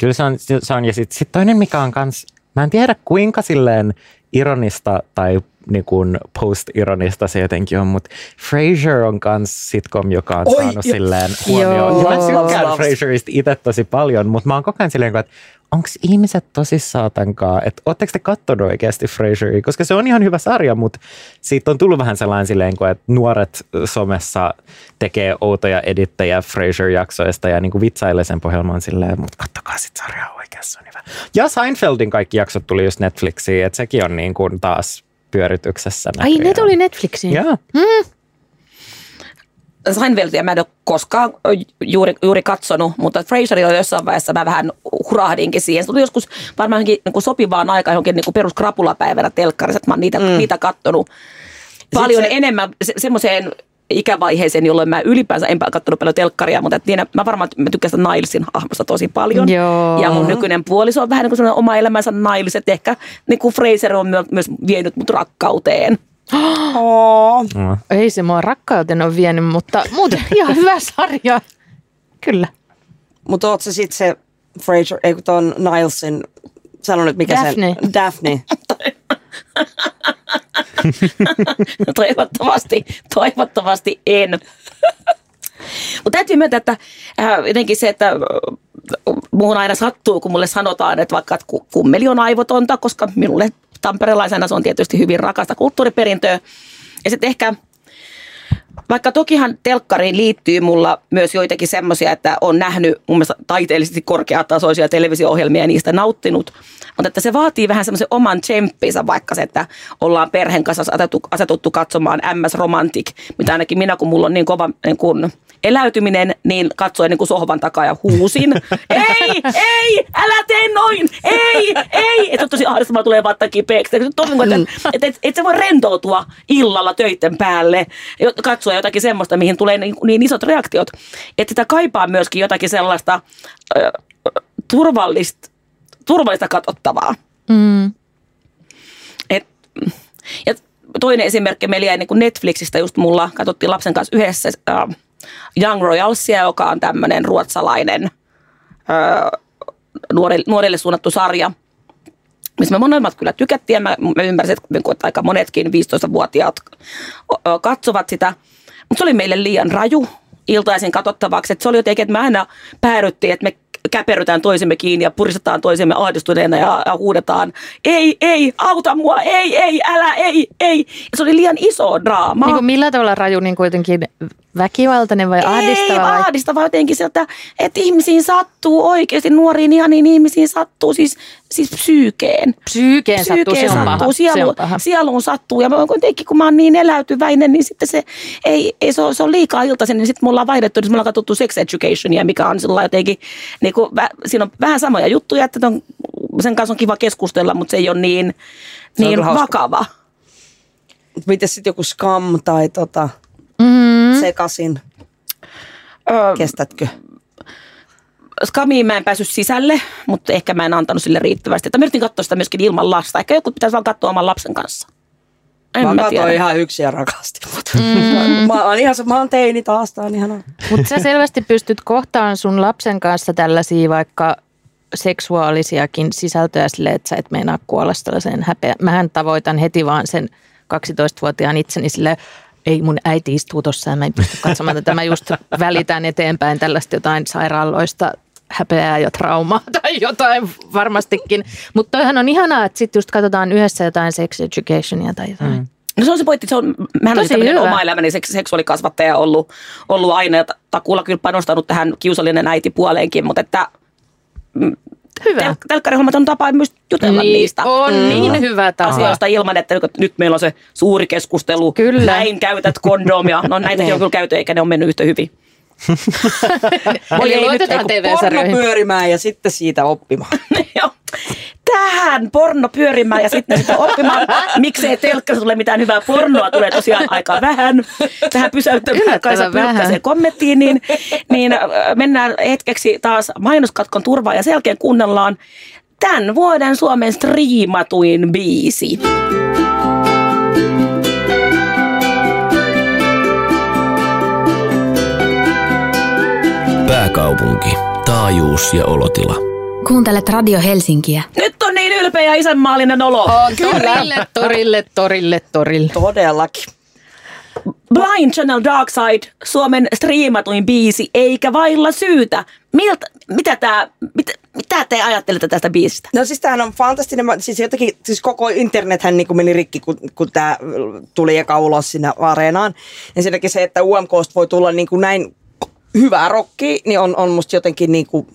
Kyllä se on, se on ja sitten sit toinen, mikä on kans, mä en tiedä kuinka silleen ironista tai niin kuin post-ironista se jotenkin on, mutta Frasier on kans sitcom, joka on Oi, saanut jo- silleen huomioon. Joo. Ja mä tykkään. Frasierista itse tosi paljon, mutta mä oon koko ajan silleen, että onko ihmiset tosissaan tämän kanssa, että ootteko te kattonut oikeasti Frasieria, koska se on ihan hyvä sarja, mutta siitä on tullut vähän sellainen silleen, että nuoret somessa tekee outoja edittejä Frasier-jaksoista ja niin kuin vitsailee sen pohjelman on silleen, mutta kattokaa sit sarjaa oikeasti, se on hyvä. Ja Seinfeldin kaikki jaksot tuli just Netflixiin, että sekin on niin kuin taas pyörityksessä. Ai ne näköjään. tuli Netflixiin. Joo. Seinfeldia mä en ole koskaan juuri, juuri katsonut, mutta Frasierilla jossain vaiheessa mä vähän hurahdinkin siihen. Se tuli joskus varmaan johonkin niin sopivaan aikaan johonkin niin peruskrapulapäivänä telkkarissa, että mä oon niitä, mm. niitä kattonut paljon se- enemmän se, semmoiseen ikävaiheeseen, jolloin mä ylipäänsä en katsonut paljon telkkaria, mutta että niin, mä varmaan mä tykkään sitä Nilesin hahmosta tosi paljon. Joo. Ja mun nykyinen puoliso on vähän niin kuin oma elämänsä Niles, että ehkä niin kuin Fraser on myö- myös vienyt mut rakkauteen. Oh. Mm. Ei se mua rakkauteen ole vienyt, mutta muuten ihan hyvä sarja. Kyllä. Mutta oot se sitten se Fraser, ei kun ton Nilesin, sano nyt mikä Daphne. sen, Daphne. toivottavasti, toivottavasti en. Mutta täytyy myöntää, että äh, jotenkin se, että äh, muuhun aina sattuu, kun mulle sanotaan, että vaikka että ku- kummeli on aivotonta, koska minulle tamperelaisena se on tietysti hyvin rakasta kulttuuriperintöä. Ja sitten ehkä, vaikka tokihan telkkariin liittyy mulla myös joitakin semmoisia, että on nähnyt mun mielestä taiteellisesti korkeatasoisia televisio-ohjelmia ja niistä nauttinut. Mutta että se vaatii vähän semmoisen oman tsemppinsä, vaikka se, että ollaan perheen kanssa asetuttu, asetuttu katsomaan MS Romantic, mitä ainakin minä, kun mulla on niin kova niin kun eläytyminen, niin katsoin niin kuin sohvan takaa ja huusin. ei, ei, älä tee noin, ei, ei. Että on tosi ahdistavaa tulee vatta kipeäksi. Että, että, että, että, että se voi rentoutua illalla töiden päälle, jo- katsoa jotakin semmoista, mihin tulee niin, niin isot reaktiot. Että sitä kaipaa myöskin jotakin sellaista ö, turvallista, turvallista katsottavaa. Mm. Et, ja toinen esimerkki, meillä jäi niin kuin Netflixistä just mulla, katsottiin lapsen kanssa yhdessä äh, Young Royalsia, joka on tämmöinen ruotsalainen äh, nuorille, nuorille suunnattu sarja, missä me molemmat kyllä tykättiin. Mä, mä ymmärsin, että, niin aika monetkin 15-vuotiaat ö, ö, katsovat sitä. Mutta se oli meille liian raju iltaisin katsottavaksi. Et se oli jotenkin, että me aina päädyttiin, että me käperrytään toisemme kiinni ja puristetaan toisemme ahdistuneena ja, ja huudetaan, ei, ei, auta mua, ei, ei, älä, ei, ei. Ja se oli liian iso draama. Niin kuin millä tavalla raju niin kuitenkin väkivaltainen vai ahdistava? Ei, vai? ahdistava jotenkin sieltä, että ihmisiin sattuu oikeasti, nuoriin ihaniin ihmisiin sattuu siis, siis psyykeen. Psyykeen sattuu, se on paha. Se Sielu, on paha. sieluun sattuu. Ja mä kuitenkin, kun mä oon niin eläytyväinen, niin sitten se, ei, ei, se, on, se on liikaa iltaisin, niin sitten me ollaan vaihdettu, niin me ollaan katsottu Sex Educationia, mikä on sillä jotenkin, niin kuin, vä, siinä on vähän samoja juttuja, että ton, sen kanssa on kiva keskustella, mutta se ei ole niin, niin vakava. Miten sitten joku Scam tai tota, Mm. Sekasin, Öö, kestätkö? Skamiin mä en päässyt sisälle, mutta ehkä mä en antanut sille riittävästi. Että mä yritin katsoa sitä myöskin ilman lasta. Ehkä joku pitäisi vaan katsoa oman lapsen kanssa. En Mä, mä, mä tiedä. katsoin ihan yksi ja rakasti. Mutta mm. mä, oon ihan, se- mä oon teini taas, tää on ihanaa. Mutta sä selvästi pystyt kohtaamaan sun lapsen kanssa tällaisia vaikka seksuaalisiakin sisältöjä sille, että sä et meinaa kuolla sellaiseen häpeä. Mähän tavoitan heti vaan sen 12-vuotiaan itseni sille ei mun äiti istuu tuossa ja mä en pysty katsomaan tätä. Mä just välitän eteenpäin tällaista jotain sairaaloista häpeää ja traumaa tai jotain varmastikin. Mutta toihan on ihanaa, että sitten just katsotaan yhdessä jotain sex educationia tai jotain. Mm. No se on se pointti, se on, mähän olen Tosi tämmöinen hyvä. oma elämäni seks- seksuaalikasvattaja ollut, ollut aina ja ta- takuulla kyllä panostanut tähän kiusallinen äiti puoleenkin, mutta että Hyvä. tel- telkkarihommat on tapa myös jutella Niin, niistä on niin hyvä tapa. asioista ilman, että nyt meillä on se suuri keskustelu. Kyllä. Näin käytät kondomia. No näitäkin on kyllä käyty, eikä ne ole mennyt yhtä hyvin. Eli Ei nyt luotetaan TV-sarjoihin. porno pyörimään ja sitten siitä oppimaan. Joo. Tähän porno pyörimään ja sitten sitä oppimaan. Miksei telkkarissa tule mitään hyvää pornoa, tulee tosiaan aika vähän. Tähän pysäyttämään Kaisa vähän. Pyykkäsen kommenttiin, niin, niin mennään hetkeksi taas mainoskatkon turvaan ja sen jälkeen kuunnellaan tämän vuoden Suomen striimatuin biisi. Pääkaupunki, taajuus ja olotila. Kuuntelet Radio Helsinkiä. Nyt on niin ylpeä ja isänmaallinen olo. Torille, torille, torille, torille. Todellakin. Blind Channel Dark Side, Suomen striimatuin biisi, eikä vailla syytä. Miltä, mitä, tää, mitä, mitä te ajattelette tästä biisistä? No siis tämähän on fantastinen. Siis jotenkin, siis koko internethän niin kuin meni rikki, kun, kun tämä tuli eka ulos sinne areenaan. Ensinnäkin se, että UMKsta voi tulla niin kuin näin hyvää rockia, niin on, on musta jotenkin niin kuin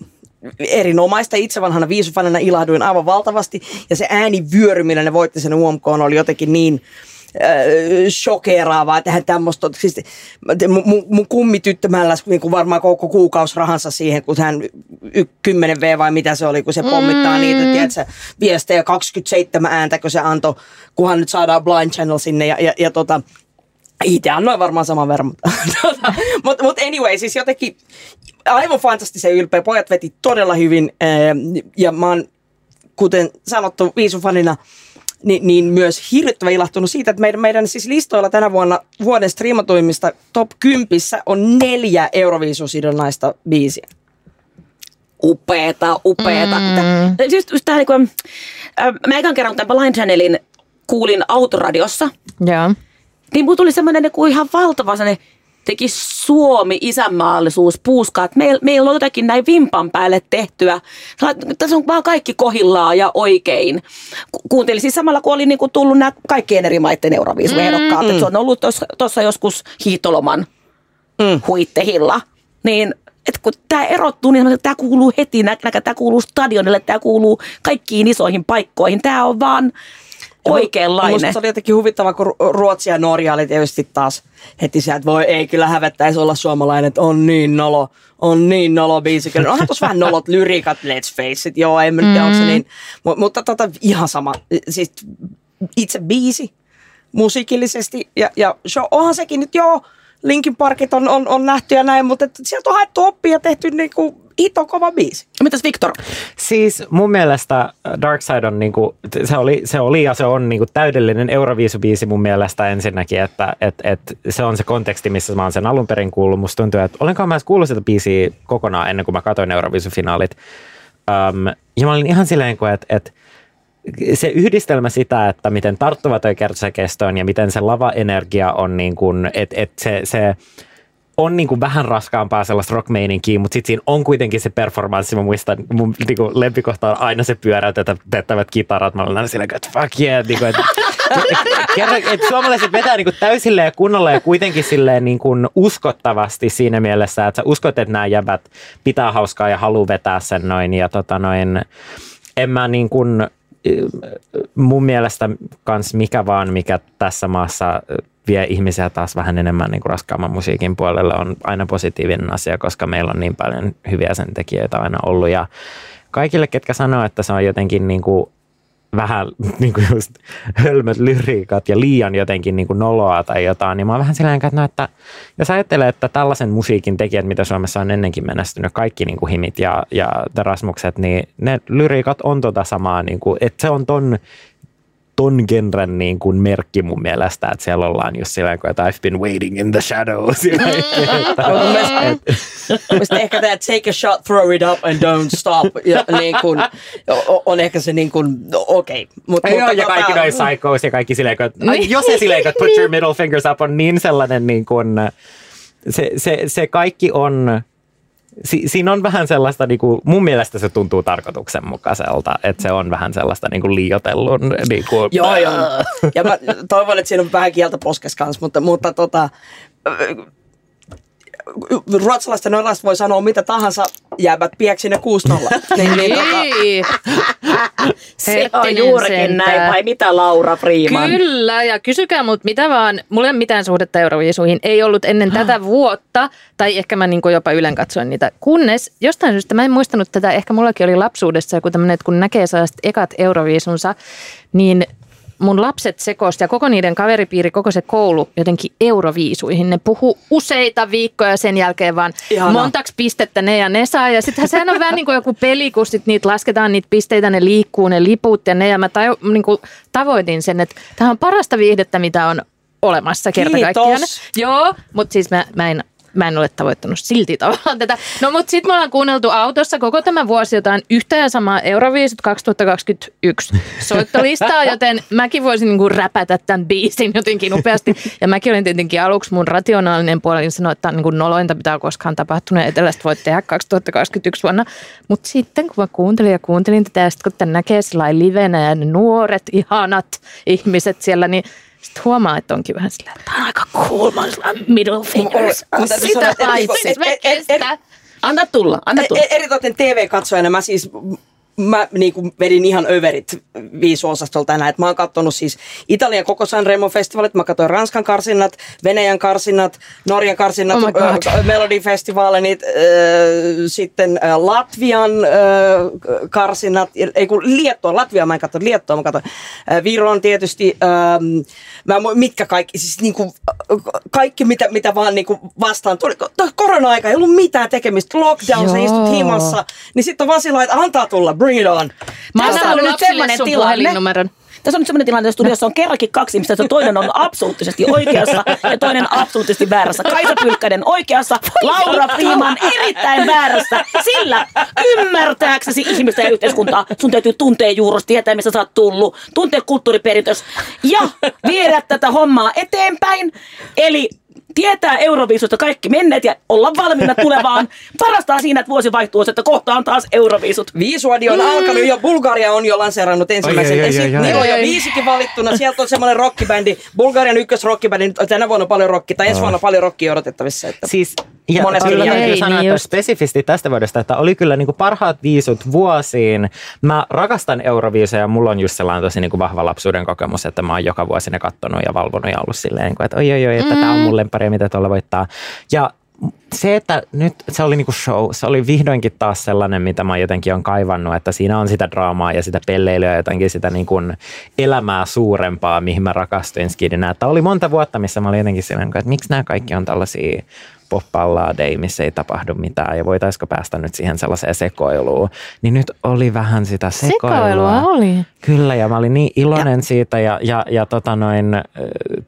erinomaista. Itse vanhana viisufanina ilahduin aivan valtavasti. Ja se äänivyöry, millä ne voitti sen UMK, oli jotenkin niin äh, shokeraavaa, että hän tämmöistä, siis mun, mun, kummityttö mälläs niin kuin varmaan koko kuukausrahansa siihen, kun hän y- 10 V vai mitä se oli, kun se pommittaa mm. niitä, tiedätkö, viestejä 27 ääntä, kun se antoi, kunhan nyt saadaan Blind Channel sinne ja, ja, ja tota, itse annoin varmaan saman verran, mutta tota, mut, mut anyway, siis jotenkin aivan fantastisen ylpeä. Pojat veti todella hyvin ja mä oon, kuten sanottu, viisufanina, niin, niin myös hirvittävän ilahtunut siitä, että meidän, meidän siis listoilla tänä vuonna vuoden striimatuimmista top 10 on neljä Euroviisusidonnaista biisiä. Upeeta, upeeta. Mm. Just, just tää, niin äh, mä ekan kerran tämän Blind Channelin kuulin autoradiossa, Joo. niin mulla tuli semmoinen niin ihan valtava sellainen teki Suomi isänmaallisuus puuskaa, että meillä, meillä on jotakin näin vimpan päälle tehtyä. Tässä on vaan kaikki kohillaan ja oikein. Ku- Kuuntelin siis samalla, kun oli niin kuin tullut nämä kaikkien eri maiden euroviisuehdokkaat. Mm, se on ollut tuossa joskus hiihtoloman mm. huittehilla. Niin et kun tämä erottuu, niin tämä kuuluu heti, tämä kuuluu stadionille, tämä kuuluu kaikkiin isoihin paikkoihin. Tämä on vaan oikeanlainen. Musta se oli jotenkin huvittava, kun Ru- Ruotsi ja Norja oli tietysti taas heti sieltä, että voi ei kyllä hävettäisi olla suomalainen, että on niin nolo, on niin nolo biisi. Kyllä onhan tuossa vähän nolot lyriikat, let's face it, joo, en tiedä, onko se niin. Mutta, mutta tota, ihan sama, siis itse biisi musiikillisesti ja, ja show, onhan sekin nyt joo, Linkin Parkit on, on, on nähty ja näin, mutta et sieltä on haettu oppia ja tehty niinku hito kova biisi. Mitäs Viktor? Siis mun mielestä Dark Side on niinku, se oli, se oli ja se on niinku täydellinen Euroviisubiisi mun mielestä ensinnäkin, että et, et se on se konteksti, missä mä oon sen alun perin kuullut. Musta tuntuu, että olenkaan mä edes kuullut sitä biisiä kokonaan ennen kuin mä katsoin Euroviisufinaalit. Um, ja mä olin ihan silleen, että et, se yhdistelmä sitä, että miten tarttuva toi kertoo kestoon ja miten se lava-energia on niin kuin, että et se, se on niin kuin vähän raskaampaa sellaista rock mutta sitten siinä on kuitenkin se performanssi. Mä muistan, mun niin kuin lempikohta on aina se pyöräytettävät kitarat. Mä olen aina silleen, että fuck yeah. Niin kuin, että, kerran, että suomalaiset vetää niin kuin täysille ja kunnolla ja kuitenkin silleen niin kuin uskottavasti siinä mielessä, että sä uskot, että nämä jäbät pitää hauskaa ja haluaa vetää sen noin. Ja tota noin, en mä niin kuin, mun mielestä kans mikä vaan, mikä tässä maassa vie ihmisiä taas vähän enemmän niin kuin raskaamman musiikin puolelle on aina positiivinen asia, koska meillä on niin paljon hyviä sen tekijöitä aina ollut. Ja kaikille, ketkä sanoo, että se on jotenkin niin kuin vähän niin kuin just hölmöt lyriikat ja liian jotenkin niin kuin noloa tai jotain, niin mä oon vähän silleen, että, no, että jos ajattelee, että tällaisen musiikin tekijät, mitä Suomessa on ennenkin menestynyt, kaikki niin kuin himit ja, ja Rasmukset, niin ne lyriikat on tota samaa, niin kuin, että se on ton ton genren niin kuin merkki mun mielestä, että siellä ollaan just sillä että I've been waiting in the shadows. Mielestäni ehkä tämä take a shot, throw it up and don't stop ja, niin kuin, on ehkä se niin kuin, okei. Okay. Mut, Joo, mutta ja kaikki noin psychos ja kaikki silleen, että niin. jos se silleen, että put your middle fingers up on niin sellainen niin kuin, se, se, se kaikki on si, siinä on vähän sellaista, niin kuin, mun mielestä se tuntuu tarkoituksenmukaiselta, että se on vähän sellaista niin kuin liiotellun. Niin kuin, joo, joo. Ja mä toivon, että siinä on vähän kieltä poskes kanssa, mutta, mutta tota, ruotsalaista norjalaista voi sanoa mitä tahansa, jäävät pieksi ne 6-0. niin, niin, tota. Se on juurikin sentään. näin, vai mitä Laura Freeman? Kyllä, ja kysykää mut mitä vaan, mulla ei ole mitään suhdetta Euroviisuihin, ei ollut ennen tätä vuotta, tai ehkä mä niin jopa ylen katsoin niitä, kunnes jostain syystä mä en muistanut tätä, ehkä mullakin oli lapsuudessa joku tämmöinen, että kun näkee sellaiset ekat Euroviisunsa, niin mun lapset sekosti ja koko niiden kaveripiiri, koko se koulu jotenkin euroviisuihin. Ne puhu useita viikkoja sen jälkeen vaan Ihana. montaks pistettä ne ja ne saa. Ja sittenhän sehän on vähän niin kuin joku peli, kun sit niitä lasketaan niitä pisteitä, ne liikkuu, ne liput ja ne. Ja mä taju, niin kuin tavoitin sen, että tämä on parasta viihdettä, mitä on olemassa kerta kaikkiaan. Joo, mutta siis mä, mä en mä en ole tavoittanut silti tavallaan tätä. No mutta sitten me ollaan kuunneltu autossa koko tämän vuosi jotain yhtä ja samaa Euroviisut 2021 soittolistaa, joten mäkin voisin niinku räpätä tämän biisin jotenkin nopeasti. Ja mäkin olin tietenkin aluksi mun rationaalinen puoli niin sanoi, että niinku nolointa pitää koskaan tapahtunut ja etelästä voit tehdä 2021 vuonna. Mutta sitten kun mä kuuntelin ja kuuntelin tätä ja sitten kun tämän näkee sillä livenä ja ne nuoret, ihanat ihmiset siellä, niin sitten huomaa, että onkin vähän sillä, että tämä on aika cool, mä middle fingers. Sitä paitsi. Anna tulla, anna tulla. Eritoten TV-katsojana mä siis mä niin kuin vedin ihan överit viisuosastolta tänään. Mä oon katsonut siis Italian koko Sanremo festivalit, mä katsoin Ranskan karsinnat, Venäjän karsinnat, Norjan karsinnat, oh äh, Melody äh, sitten äh, Latvian äh, karsinnat, ei kun Liettua, Latvia mä en katso, Liettua mä katsoin, äh, Viron tietysti, äh, mä, mitkä kaikki, siis niin kuin, kaikki mitä, mitä vaan niin kuin vastaan tuli. Korona-aika ei ollut mitään tekemistä, lockdown, sä istut himassa, niin sitten on vaan sillä että antaa tulla, bring it on. Mä oon nyt semmoinen tilanne. Tässä on nyt sellainen tilanne, että studiossa on kerrankin kaksi ihmistä, että toinen on absoluuttisesti oikeassa ja toinen absoluuttisesti väärässä. Kaisa Pylkkäinen oikeassa, Laura Freeman erittäin väärässä. Sillä ymmärtääksesi ihmistä ja yhteiskuntaa sun täytyy tuntea juurosta, tietää missä sä oot tullut, tuntea kulttuuriperintös ja viedä tätä hommaa eteenpäin. Eli tietää Euroviisusta kaikki menneet ja olla valmiina tulevaan. Parasta siinä, että vuosi vaihtuu, että kohta on taas Euroviisut. Viisuadi on mm. alkanut jo, Bulgaria on jo lanseerannut ensimmäisen. Oi, oi. on jo viisikin valittuna. Sieltä on semmoinen rockibändi, Bulgarian ykkösrockibändi. Tänä vuonna paljon rockia, tai ensi vuonna paljon rockia odotettavissa. Että siis ja monesti kyllä täytyy sanoa, niin että spesifisti tästä vuodesta, että oli kyllä niin kuin parhaat viisut vuosiin. Mä rakastan Euroviiseja ja mulla on just sellainen tosi niin kuin vahva lapsuuden kokemus, että mä oon joka vuosi ne kattonut ja valvonut ja ollut silleen, että oi oi oi, että mm. tämä on mun lempari mitä tuolla voittaa. Ja se, että nyt se oli niinku show, se oli vihdoinkin taas sellainen, mitä mä jotenkin on kaivannut, että siinä on sitä draamaa ja sitä pelleilyä ja jotenkin sitä niinku elämää suurempaa, mihin mä rakastuin skidinä. Että oli monta vuotta, missä mä olin jotenkin sellainen, että miksi nämä kaikki on tällaisia pop-balladei, missä ei tapahdu mitään ja voitaisiko päästä nyt siihen sellaiseen sekoiluun. Niin nyt oli vähän sitä sekoilua. Sekoilua oli. Kyllä ja mä olin niin iloinen ja. siitä ja, ja, ja tota noin,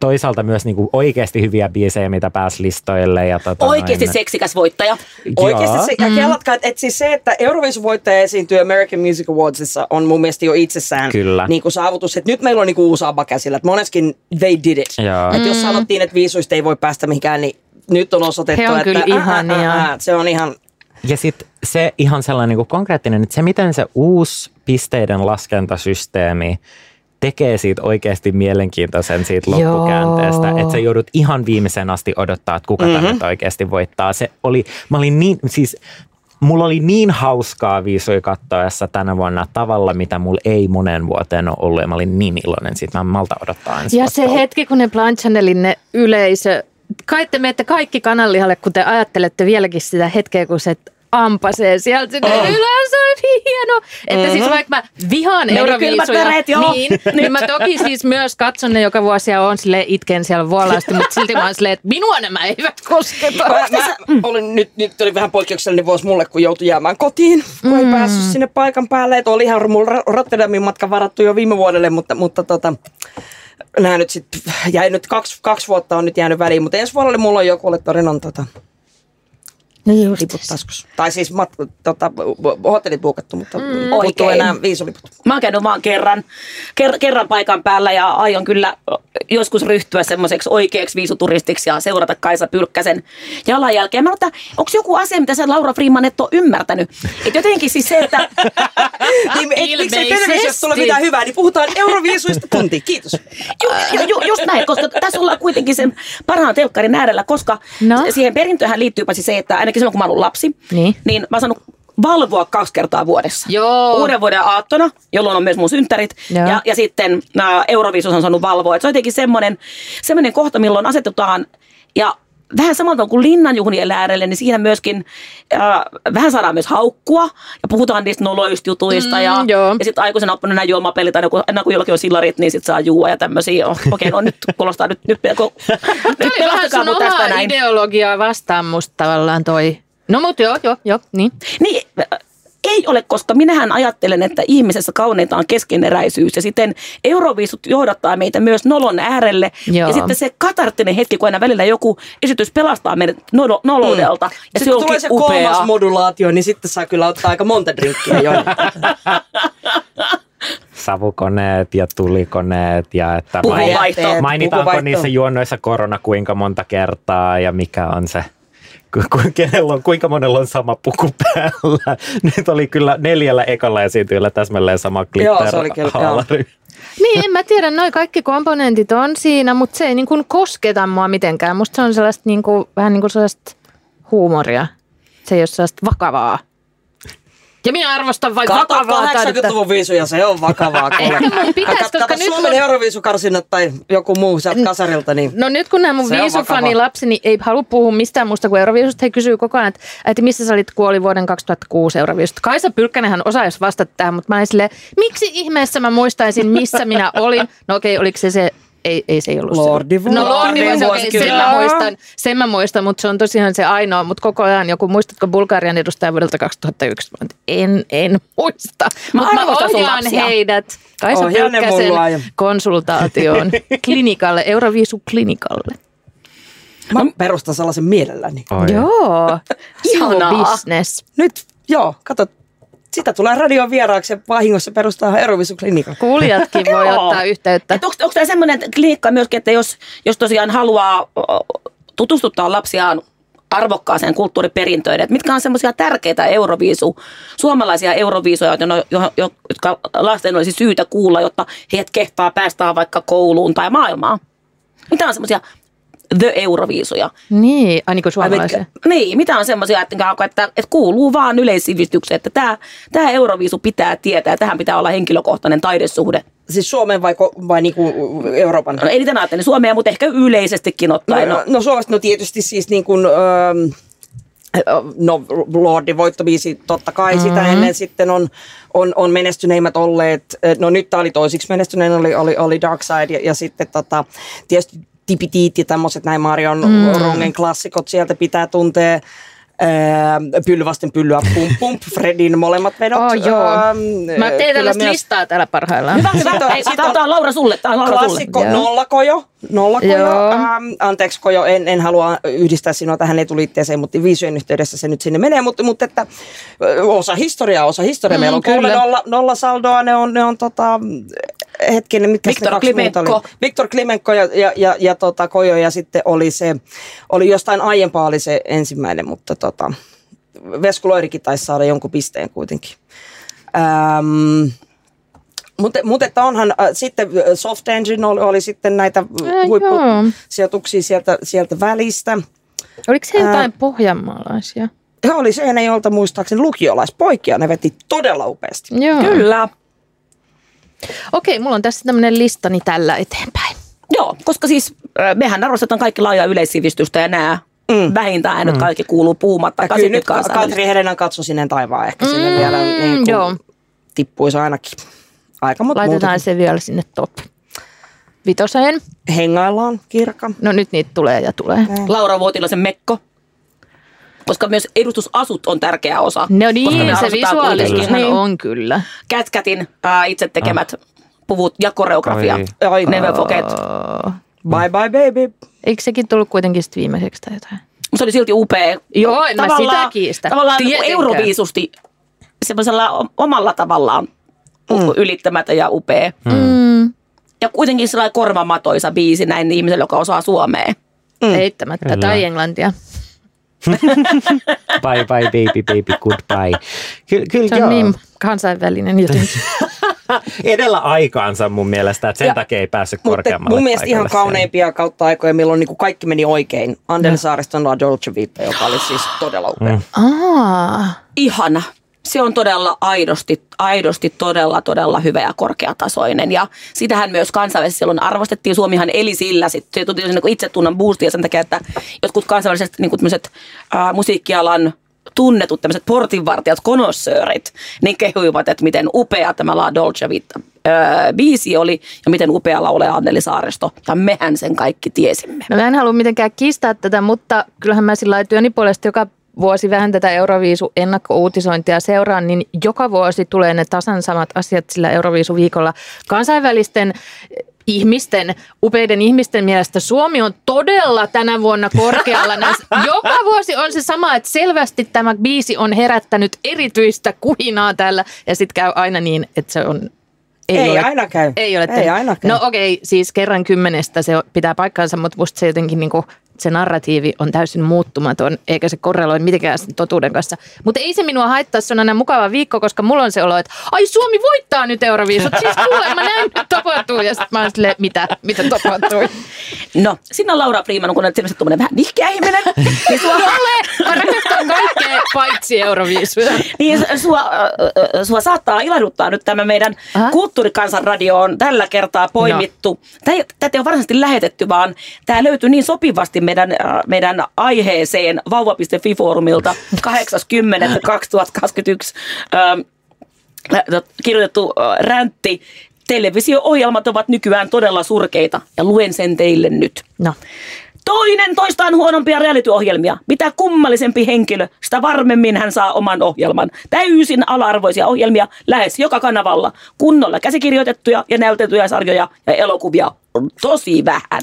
toisaalta myös niinku oikeasti hyviä biisejä, mitä pääsi listoille. Ja tota oikeasti noin, seksikäs voittaja. Oikeasti se, ja mm. kellatkaa, että, siis se, että Eurovision voittaja esiintyy American Music Awardsissa on mun mielestä jo itsessään Kyllä. Niin kuin saavutus. Että nyt meillä on niin kuin uusi käsillä, että moneskin they did it. Että mm. jos sanottiin, että viisuista ei voi päästä mihinkään, niin nyt on osoitettu, He on että kyllä ihania. Ää, ää, se on ihan... Ja sitten se ihan sellainen niin kuin konkreettinen, että se miten se uusi pisteiden laskentasysteemi tekee siitä oikeasti mielenkiintoisen siitä loppukäänteestä, Joo. että sä joudut ihan viimeisen asti odottaa, että kuka mm-hmm. tämä oikeasti voittaa. Se oli, mä olin niin, siis mulla oli niin hauskaa viisui kattoessa tänä vuonna tavalla, mitä mulla ei monen vuoteen ole ollut ja mä olin niin iloinen siitä, mä malta odottaa ensi Ja se hetki, kun ne Blanchanelin ne yleisö kai te menette kaikki kananlihalle, kun te ajattelette vieläkin sitä hetkeä, kun se ampasee sieltä sinne Oh. ylös. Se on niin hieno. Että siis vaikka mä vihaan Meni Euroviisuja, niin, niin mä toki siis myös katson ne joka vuosi ja on sille itken siellä vuolaasti, mutta silti mä oon silleen, että minua nämä eivät kosketa. Mä, mä olin nyt, nyt oli vähän poikkeuksellinen vuosi mulle, kun joutui jäämään kotiin, kun mm. ei päässyt sinne paikan päälle. Et olihan mulla Ro- Rotterdamin matka varattu jo viime vuodelle, mutta, mutta tota, nämä nyt sitten jäi nyt kaksi, kaksi vuotta on nyt jäänyt väliin, mutta ensi vuodelle mulla on jo Kuoletorinon tota, No just. liput taskussa. Tai siis mat, tota, hotellit buukattu, mutta mm, puuttuu Oikein. enää viisuliput. Mä oon käynyt vaan kerran, ker, kerran paikan päällä ja aion kyllä joskus ryhtyä semmoiseksi oikeaksi viisuturistiksi ja seurata Kaisa Pylkkäsen jalanjälkeä. Mä että onko joku asia, mitä sä Laura Freeman et ole ymmärtänyt? Et jotenkin siis se, että Niin, et, miksei Ilmeisesti. televisiosta tule mitään hyvää, niin puhutaan euroviisuista tunti. Kiitos. Ju, ju, ju, just näin, koska tässä ollaan kuitenkin sen parhaan telkkarin äärellä, koska No. siihen perintöhän liittyy paitsi se, että ainakin silloin kun mä ollut lapsi, Niin. niin mä saanut valvoa kaksi kertaa vuodessa. Joo. Uuden vuoden aattona, jolloin on myös mun synttärit, Joo. ja, ja sitten ää, Euroviisus on saanut valvoa. Et se on jotenkin semmoinen, semmoinen kohta, milloin asetutaan, ja vähän samalta kuin linnanjuhlien äärelle, niin siinä myöskin äh, vähän saadaan myös haukkua ja puhutaan niistä noloista jutuista. Mm, ja, joo. ja sitten aikuisena oppinut nämä juomapelit, aina kun, aina kun jollakin on sillarit, niin sitten saa juua ja tämmöisiä. Oh, Okei, no nyt kuulostaa, nyt, nyt, nyt, nyt pelastakaa sun mut tästä näin. ideologiaa vastaan musta tavallaan toi. No mut joo, joo, joo, niin. Niin, ei ole, koska minähän ajattelen, että ihmisessä kauneinta on keskeneräisyys ja sitten Euroviisut johdattaa meitä myös nolon äärelle. Joo. Ja sitten se katarttinen hetki, kun aina välillä joku esitys pelastaa meidät nolo- noloudelta. Ja Sitten se kun tulee se upeaa. kolmas modulaatio, niin sitten saa kyllä ottaa aika monta drinkkiä jo. Savukoneet ja tulikoneet ja että mainitaanko niissä juonnoissa korona kuinka monta kertaa ja mikä on se kenellä on, kuinka monella on sama puku päällä. Nyt oli kyllä neljällä ekalla esiintyjällä täsmälleen sama Joo, se oli kyllä, glitterhaalari. Niin, en mä tiedä, noin kaikki komponentit on siinä, mutta se ei niin kuin kosketa mua mitenkään. Musta se on sellaista niin kuin, vähän niin kuin sellaista huumoria. Se ei ole sellaista vakavaa. Ja minä arvostan vain Kato vakavaa taidetta. 80-luvun viisuja, se on vakavaa. Ehkä mun pitäisi, koska kato nyt Suomen mun- Euroviisukarsinnat tai joku muu sieltä kasarilta, niin No nyt kun nämä mun viisufani lapseni ei halua puhua mistään muusta kuin Euroviisusta, he kysyy koko ajan, että, että missä sä olit, kun oli vuoden 2006 Euroviisusta. Kaisa Pylkkänenhän osaisi vastata tähän, mutta mä olin silleen, miksi ihmeessä mä muistaisin, missä minä olin? No okei, oliko se se, ei, ei se ei ollut Lordi se. No Lordi Vuosi, okei, sen mä muistan, sen mä muistan, mutta se on tosiaan se ainoa, mutta koko ajan joku, muistatko Bulgarian edustaja vuodelta 2001? Mä oon, En, en muista. Mä Mutta mä ohjaan lapsia. heidät Kaisa Pylkkäsen konsultaatioon klinikalle, Euroviisu klinikalle. mä perustan sellaisen mielelläni. Oi. Joo, Ihanaa. business. Nyt, joo, kato, sitä tulee radion vieraaksi ja vahingossa perustaa Euroviisuklinika. Kuulijatkin voi ottaa yhteyttä. Että onko, onko tämä semmoinen klinikka myöskin, että jos, jos tosiaan haluaa tutustuttaa lapsiaan arvokkaaseen kulttuuriperintöön, että mitkä on semmoisia tärkeitä euroviisu, suomalaisia euroviisuja, no- jo- jo- jotka lasten olisi syytä kuulla, jotta heidät kehtaa päästää vaikka kouluun tai maailmaan. Mitä on semmoisia the euroviisuja? Niin, ai niin kuin suomalaisia. Niin, mitä on semmoisia, että, että, että kuuluu vaan yleissivistykseen, että tämä, tämä euroviisu pitää tietää tähän pitää olla henkilökohtainen taidesuhde. Siis Suomen vai, ko- vai niinku Euroopan? No, eniten ajattelen Suomea, mutta ehkä yleisestikin ottaen. No, No, no Suomesta no tietysti siis niin kuin, öö, no Lordin voittobiisi totta kai mm-hmm. sitä ennen sitten on, on, on menestyneimmät olleet, no nyt tämä oli toisiksi menestyneen, oli, oli, oli Dark Side ja, ja sitten tota, tietysti Tipitiit ja tämmöiset näin Marion mm. Rongen klassikot sieltä pitää tuntea. Öö, pyllyvasten pyllyä, pump pump, Fredin molemmat vedot. Oh, joo. öö, Mä teen kyllä tällaista myös- listaa täällä parhaillaan. hyvä, Sitten hyvä. on- sitten Tämä on- on Laura sulle. Tämä on Laura sulle. Klassikko, Joo. nollakojo, nollakojo. Ähm, anteeksi Kojo, en, en halua yhdistää sinua tähän etuliitteeseen, mutta viisujen yhteydessä se nyt sinne menee, mutta, mutta että, osa historiaa, osa historiaa. Mm, Meillä on kolme kyllä. nolla saldoa, ne on, ne on tota, hetkinen, mitkä Viktor ne Klimenko. oli? Viktor Klimenko ja, ja, ja, ja tota, Kojo ja sitten oli se, oli jostain aiempaa oli se ensimmäinen, mutta tota, Vesku Loirikin taisi saada jonkun pisteen kuitenkin. Ähm, mutta, mutta että onhan äh, sitten äh, Soft Engine oli, oli sitten näitä Äh, huippusijoituksia sieltä, sieltä välistä. Oliko se jotain pohjanmaalaisia? He oli Seinäjoelta muistaakseni lukiolaispoikia, ne veti todella upeasti. Joo. Kyllä. Okei, mulla on tässä tämmöinen listani tällä eteenpäin. Joo, koska siis mehän arvostetaan kaikki laajaa yleissivistystä ja nämä mm. vähintään äänet kaikki kuuluu puhumatta. Ja kyllä nyt Katri Helenan katso sinne taivaan ehkä sinne Mm, vielä niin kuin joo. tippuisi ainakin. Aika mutta Laitetaan muutakin. se vielä sinne top vitoseen. Hengaillaan, kirkka. No nyt niitä tulee ja tulee. Laura Vuotilaisen Mekko. Koska myös edustusasut on tärkeä osa. No koska niin, se visuaalisuushan kuitenkin on kyllä. Kätkätin ää, itse tekemät puvut ja koreografia. Oi. Ai. Never forget. Bye bye baby. Eikö sekin tullut kuitenkin sit viimeiseksi tai jotain? Se oli silti upea. Joo, en mä sitä kiistä. Tavallaan niin kuin Tietenkään. euroviisusti semmoisella omalla tavallaan mm. ylittämätön ja upea. Mm. Ja kuitenkin sellainen korvamatoisa biisi näin ihmiselle, joka osaa suomea. Mm. Eittämättä. Kyllä. Tai englantia. Bye bye baby baby goodbye. Kyllä, kyllä Se on joo. niin kansainvälinen jotenkin. Edellä aikaansa mun mielestä, että sen Ja- takia ei päässyt Mutta korkeammalle mun mielestä ihan kauneimpia kautta aikoja, milloin niin kuin kaikki meni oikein. Andel Saariston La Dolce Vita, joka oli siis todella upea. Mm. Aa. Ihana. Se on todella aidosti, aidosti todella, todella hyvä ja korkeatasoinen. Ja sitähän myös kansainvälisesti silloin arvostettiin. Suomihan eli sillä. Sit se tuli niin itsetunnon boostia sen takia, että jotkut kansainväliset niin tämmöiset, ää, musiikkialan tunnetut tämmöiset portinvartijat, konossöörit, niin kehuivat, että miten upea tämä La Dolce Vita biisi oli ja miten upea laulee Anneli Saaristo. Ja mehän sen kaikki tiesimme. No mä en halua mitenkään kiistää tätä, mutta kyllähän mä sillä työni puolesta joka vuosi vähän tätä Euroviisu ennakko-uutisointia seuraan, niin joka vuosi tulee ne tasan samat asiat sillä Euroviisu-viikolla. Kansainvälisten ihmisten, upeiden ihmisten mielestä Suomi on todella tänä vuonna korkealla. Näissä. Joka vuosi on se sama, että selvästi tämä biisi on herättänyt erityistä kuhinaa täällä ja sitten käy aina niin, että se on Ei ole, aina käy. Ei ole Ei aina käy. No okei, siis kerran kymmenestä se pitää paikkaansa, mutta musta se jotenkin niinku, se narratiivi on täysin muuttumaton, eikä se korreloi mitenkään sen totuuden kanssa. Mutta ei se minua haittaa, se on aina mukava viikko, koska mulla on se olo, että ai Suomi voittaa nyt Euroviisut. Siis kuulemma näin nyt tapahtuu. Ja sitten mä oon silleen, mitä, mitä tapahtui? No, sinä on Laura Freeman, kun olet selvästi tuommoinen vähän nihkeä ihminen. niin sua, Ole, mä rakastan kaikkea paitsi Euroviisuja. niin sua, sua saattaa ilahduttaa nyt tämä meidän Aha. kulttuurikansanradio on tällä kertaa poimittu. No. Tätä ei ole varsinaisesti lähetetty, vaan tämä löytyy niin sopivasti meidän, äh, meidän aiheeseen vauva.fi-foorumilta 80.2021 ähm, äh, kirjoitettu äh, räntti. Televisio-ohjelmat ovat nykyään todella surkeita ja luen sen teille nyt. No. Toinen toistaan huonompia reality-ohjelmia. Mitä kummallisempi henkilö, sitä varmemmin hän saa oman ohjelman. Täysin ala-arvoisia ohjelmia lähes joka kanavalla. Kunnolla käsikirjoitettuja ja näytettyjä sarjoja ja elokuvia on tosi vähän.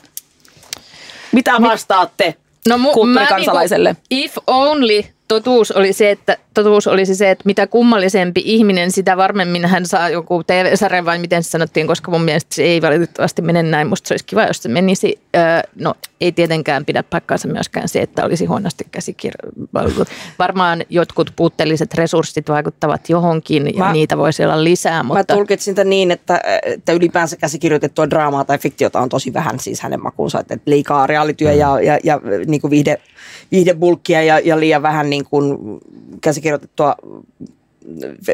Mitä vastaatte No mu- kulttuurikansalaiselle? Mä niinku, if only totuus oli se, että totuus olisi se, että mitä kummallisempi ihminen, sitä varmemmin hän saa joku TV-sarja vai miten se sanottiin, koska mun mielestä se ei valitettavasti mene näin. Musta se olisi kiva, jos se menisi. Öö, no ei tietenkään pidä paikkaansa myöskään se, että olisi huonosti käsikirjoitettu. Varmaan jotkut puutteelliset resurssit vaikuttavat johonkin ja Mä- niitä voisi olla lisää, Mä mutta tulkitsin sitä niin, että, että ylipäänsä käsikirjoitettua draamaa tai fiktiota on tosi vähän siis hänen makuunsa. Että liikaa reaalityö ja, ja, ja niin kuin viihde, viihdebulkkia ja, ja liian vähän niin kuin käsikirjoitettua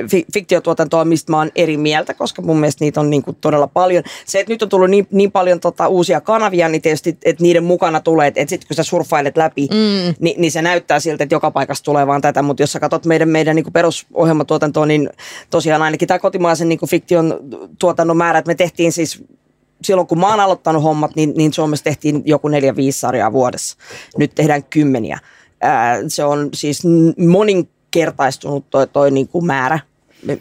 fi- fiktiotuotantoa, mistä mä oon eri mieltä, koska mun mielestä niitä on niin kuin todella paljon. Se, että nyt on tullut niin, niin paljon tota uusia kanavia, niin tietysti, että niiden mukana tulee, että, että sitten kun sä surffailet läpi, mm. niin, niin se näyttää siltä, että joka paikasta tulee vaan tätä, mutta jos sä katsot meidän, meidän niin kuin perusohjelmatuotantoa, niin tosiaan ainakin tämä kotimaisen niin kuin fiktion tuotannon määrät me tehtiin siis silloin kun mä oon aloittanut hommat, niin, niin Suomessa tehtiin joku neljä, viisi sarjaa vuodessa. Nyt tehdään kymmeniä. Ää, se on siis moninkertaistunut toi, toi niin kuin määrä,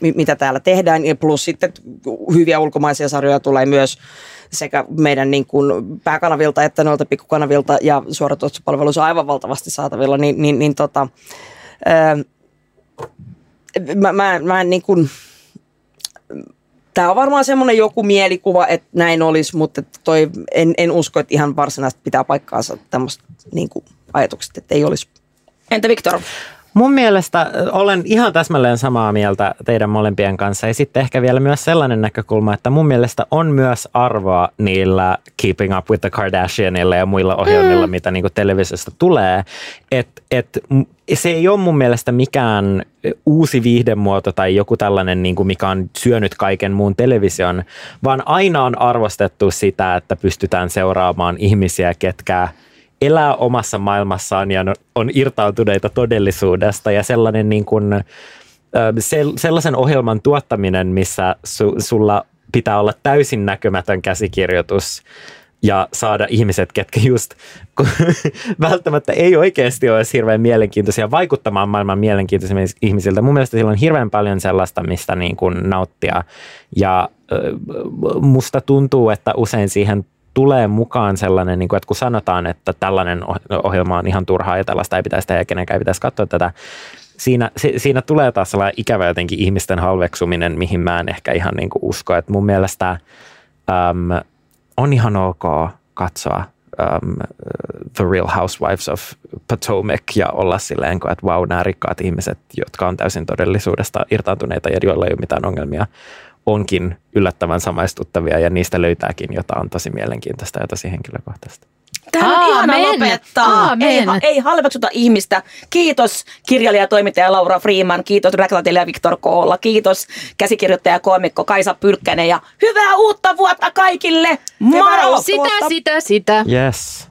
mi- mitä täällä tehdään. Plus sitten hyviä ulkomaisia sarjoja tulee myös sekä meidän niin kuin pääkanavilta että noilta pikkukanavilta ja suoratoistopalveluissa aivan valtavasti saatavilla. Niin, niin, niin tota, ää, mä, mä, mä niin kuin, Tämä on varmaan semmoinen joku mielikuva, että näin olisi, mutta toi, en, en usko, että ihan varsinaisesti pitää paikkaansa tämmöistä niin ajatukset, että ei olisi. Entä Viktor? Mun mielestä olen ihan täsmälleen samaa mieltä teidän molempien kanssa. Ja sitten ehkä vielä myös sellainen näkökulma, että mun mielestä on myös arvoa niillä Keeping Up with the Kardashianilla ja muilla ohjelmilla, mm. mitä niinku televisiosta tulee. Että et, se ei ole mun mielestä mikään uusi viihdemuoto tai joku tällainen, niinku, mikä on syönyt kaiken muun television, vaan aina on arvostettu sitä, että pystytään seuraamaan ihmisiä, ketkä elää omassa maailmassaan ja on irtautuneita todellisuudesta ja sellainen niin kuin, sellaisen ohjelman tuottaminen, missä su, sulla pitää olla täysin näkymätön käsikirjoitus ja saada ihmiset, ketkä just välttämättä ei oikeasti ole hirveän mielenkiintoisia vaikuttamaan maailman mielenkiintoisimmilta ihmisiltä. Mun mielestä sillä on hirveän paljon sellaista, mistä niin kuin nauttia ja musta tuntuu, että usein siihen tulee mukaan sellainen, niin kuin, että kun sanotaan, että tällainen ohjelma on ihan turhaa ja tällaista ei pitäisi tehdä ja kenenkään ei pitäisi katsoa tätä, siinä, si, siinä tulee taas sellainen ikävä jotenkin ihmisten halveksuminen, mihin mä en ehkä ihan niin kuin usko. Että mun mielestä äm, on ihan ok katsoa um, The Real Housewives of Potomac ja olla silleen, että wow, nämä rikkaat ihmiset, jotka on täysin todellisuudesta irtaantuneita ja joilla ei ole mitään ongelmia, onkin yllättävän samaistuttavia ja niistä löytääkin jotain on tosi mielenkiintoista ja tosi henkilökohtaista. Tämä on ihana lopettaa. Ei, ei halveksuta ihmistä. Kiitos kirjailija toimittaja Laura Freeman, kiitos reklamatielija Viktor Koolla, kiitos käsikirjoittaja koomikko Kaisa Pylkkänen ja hyvää uutta vuotta kaikille. Moro! Sitä, sitä, sitä. Yes.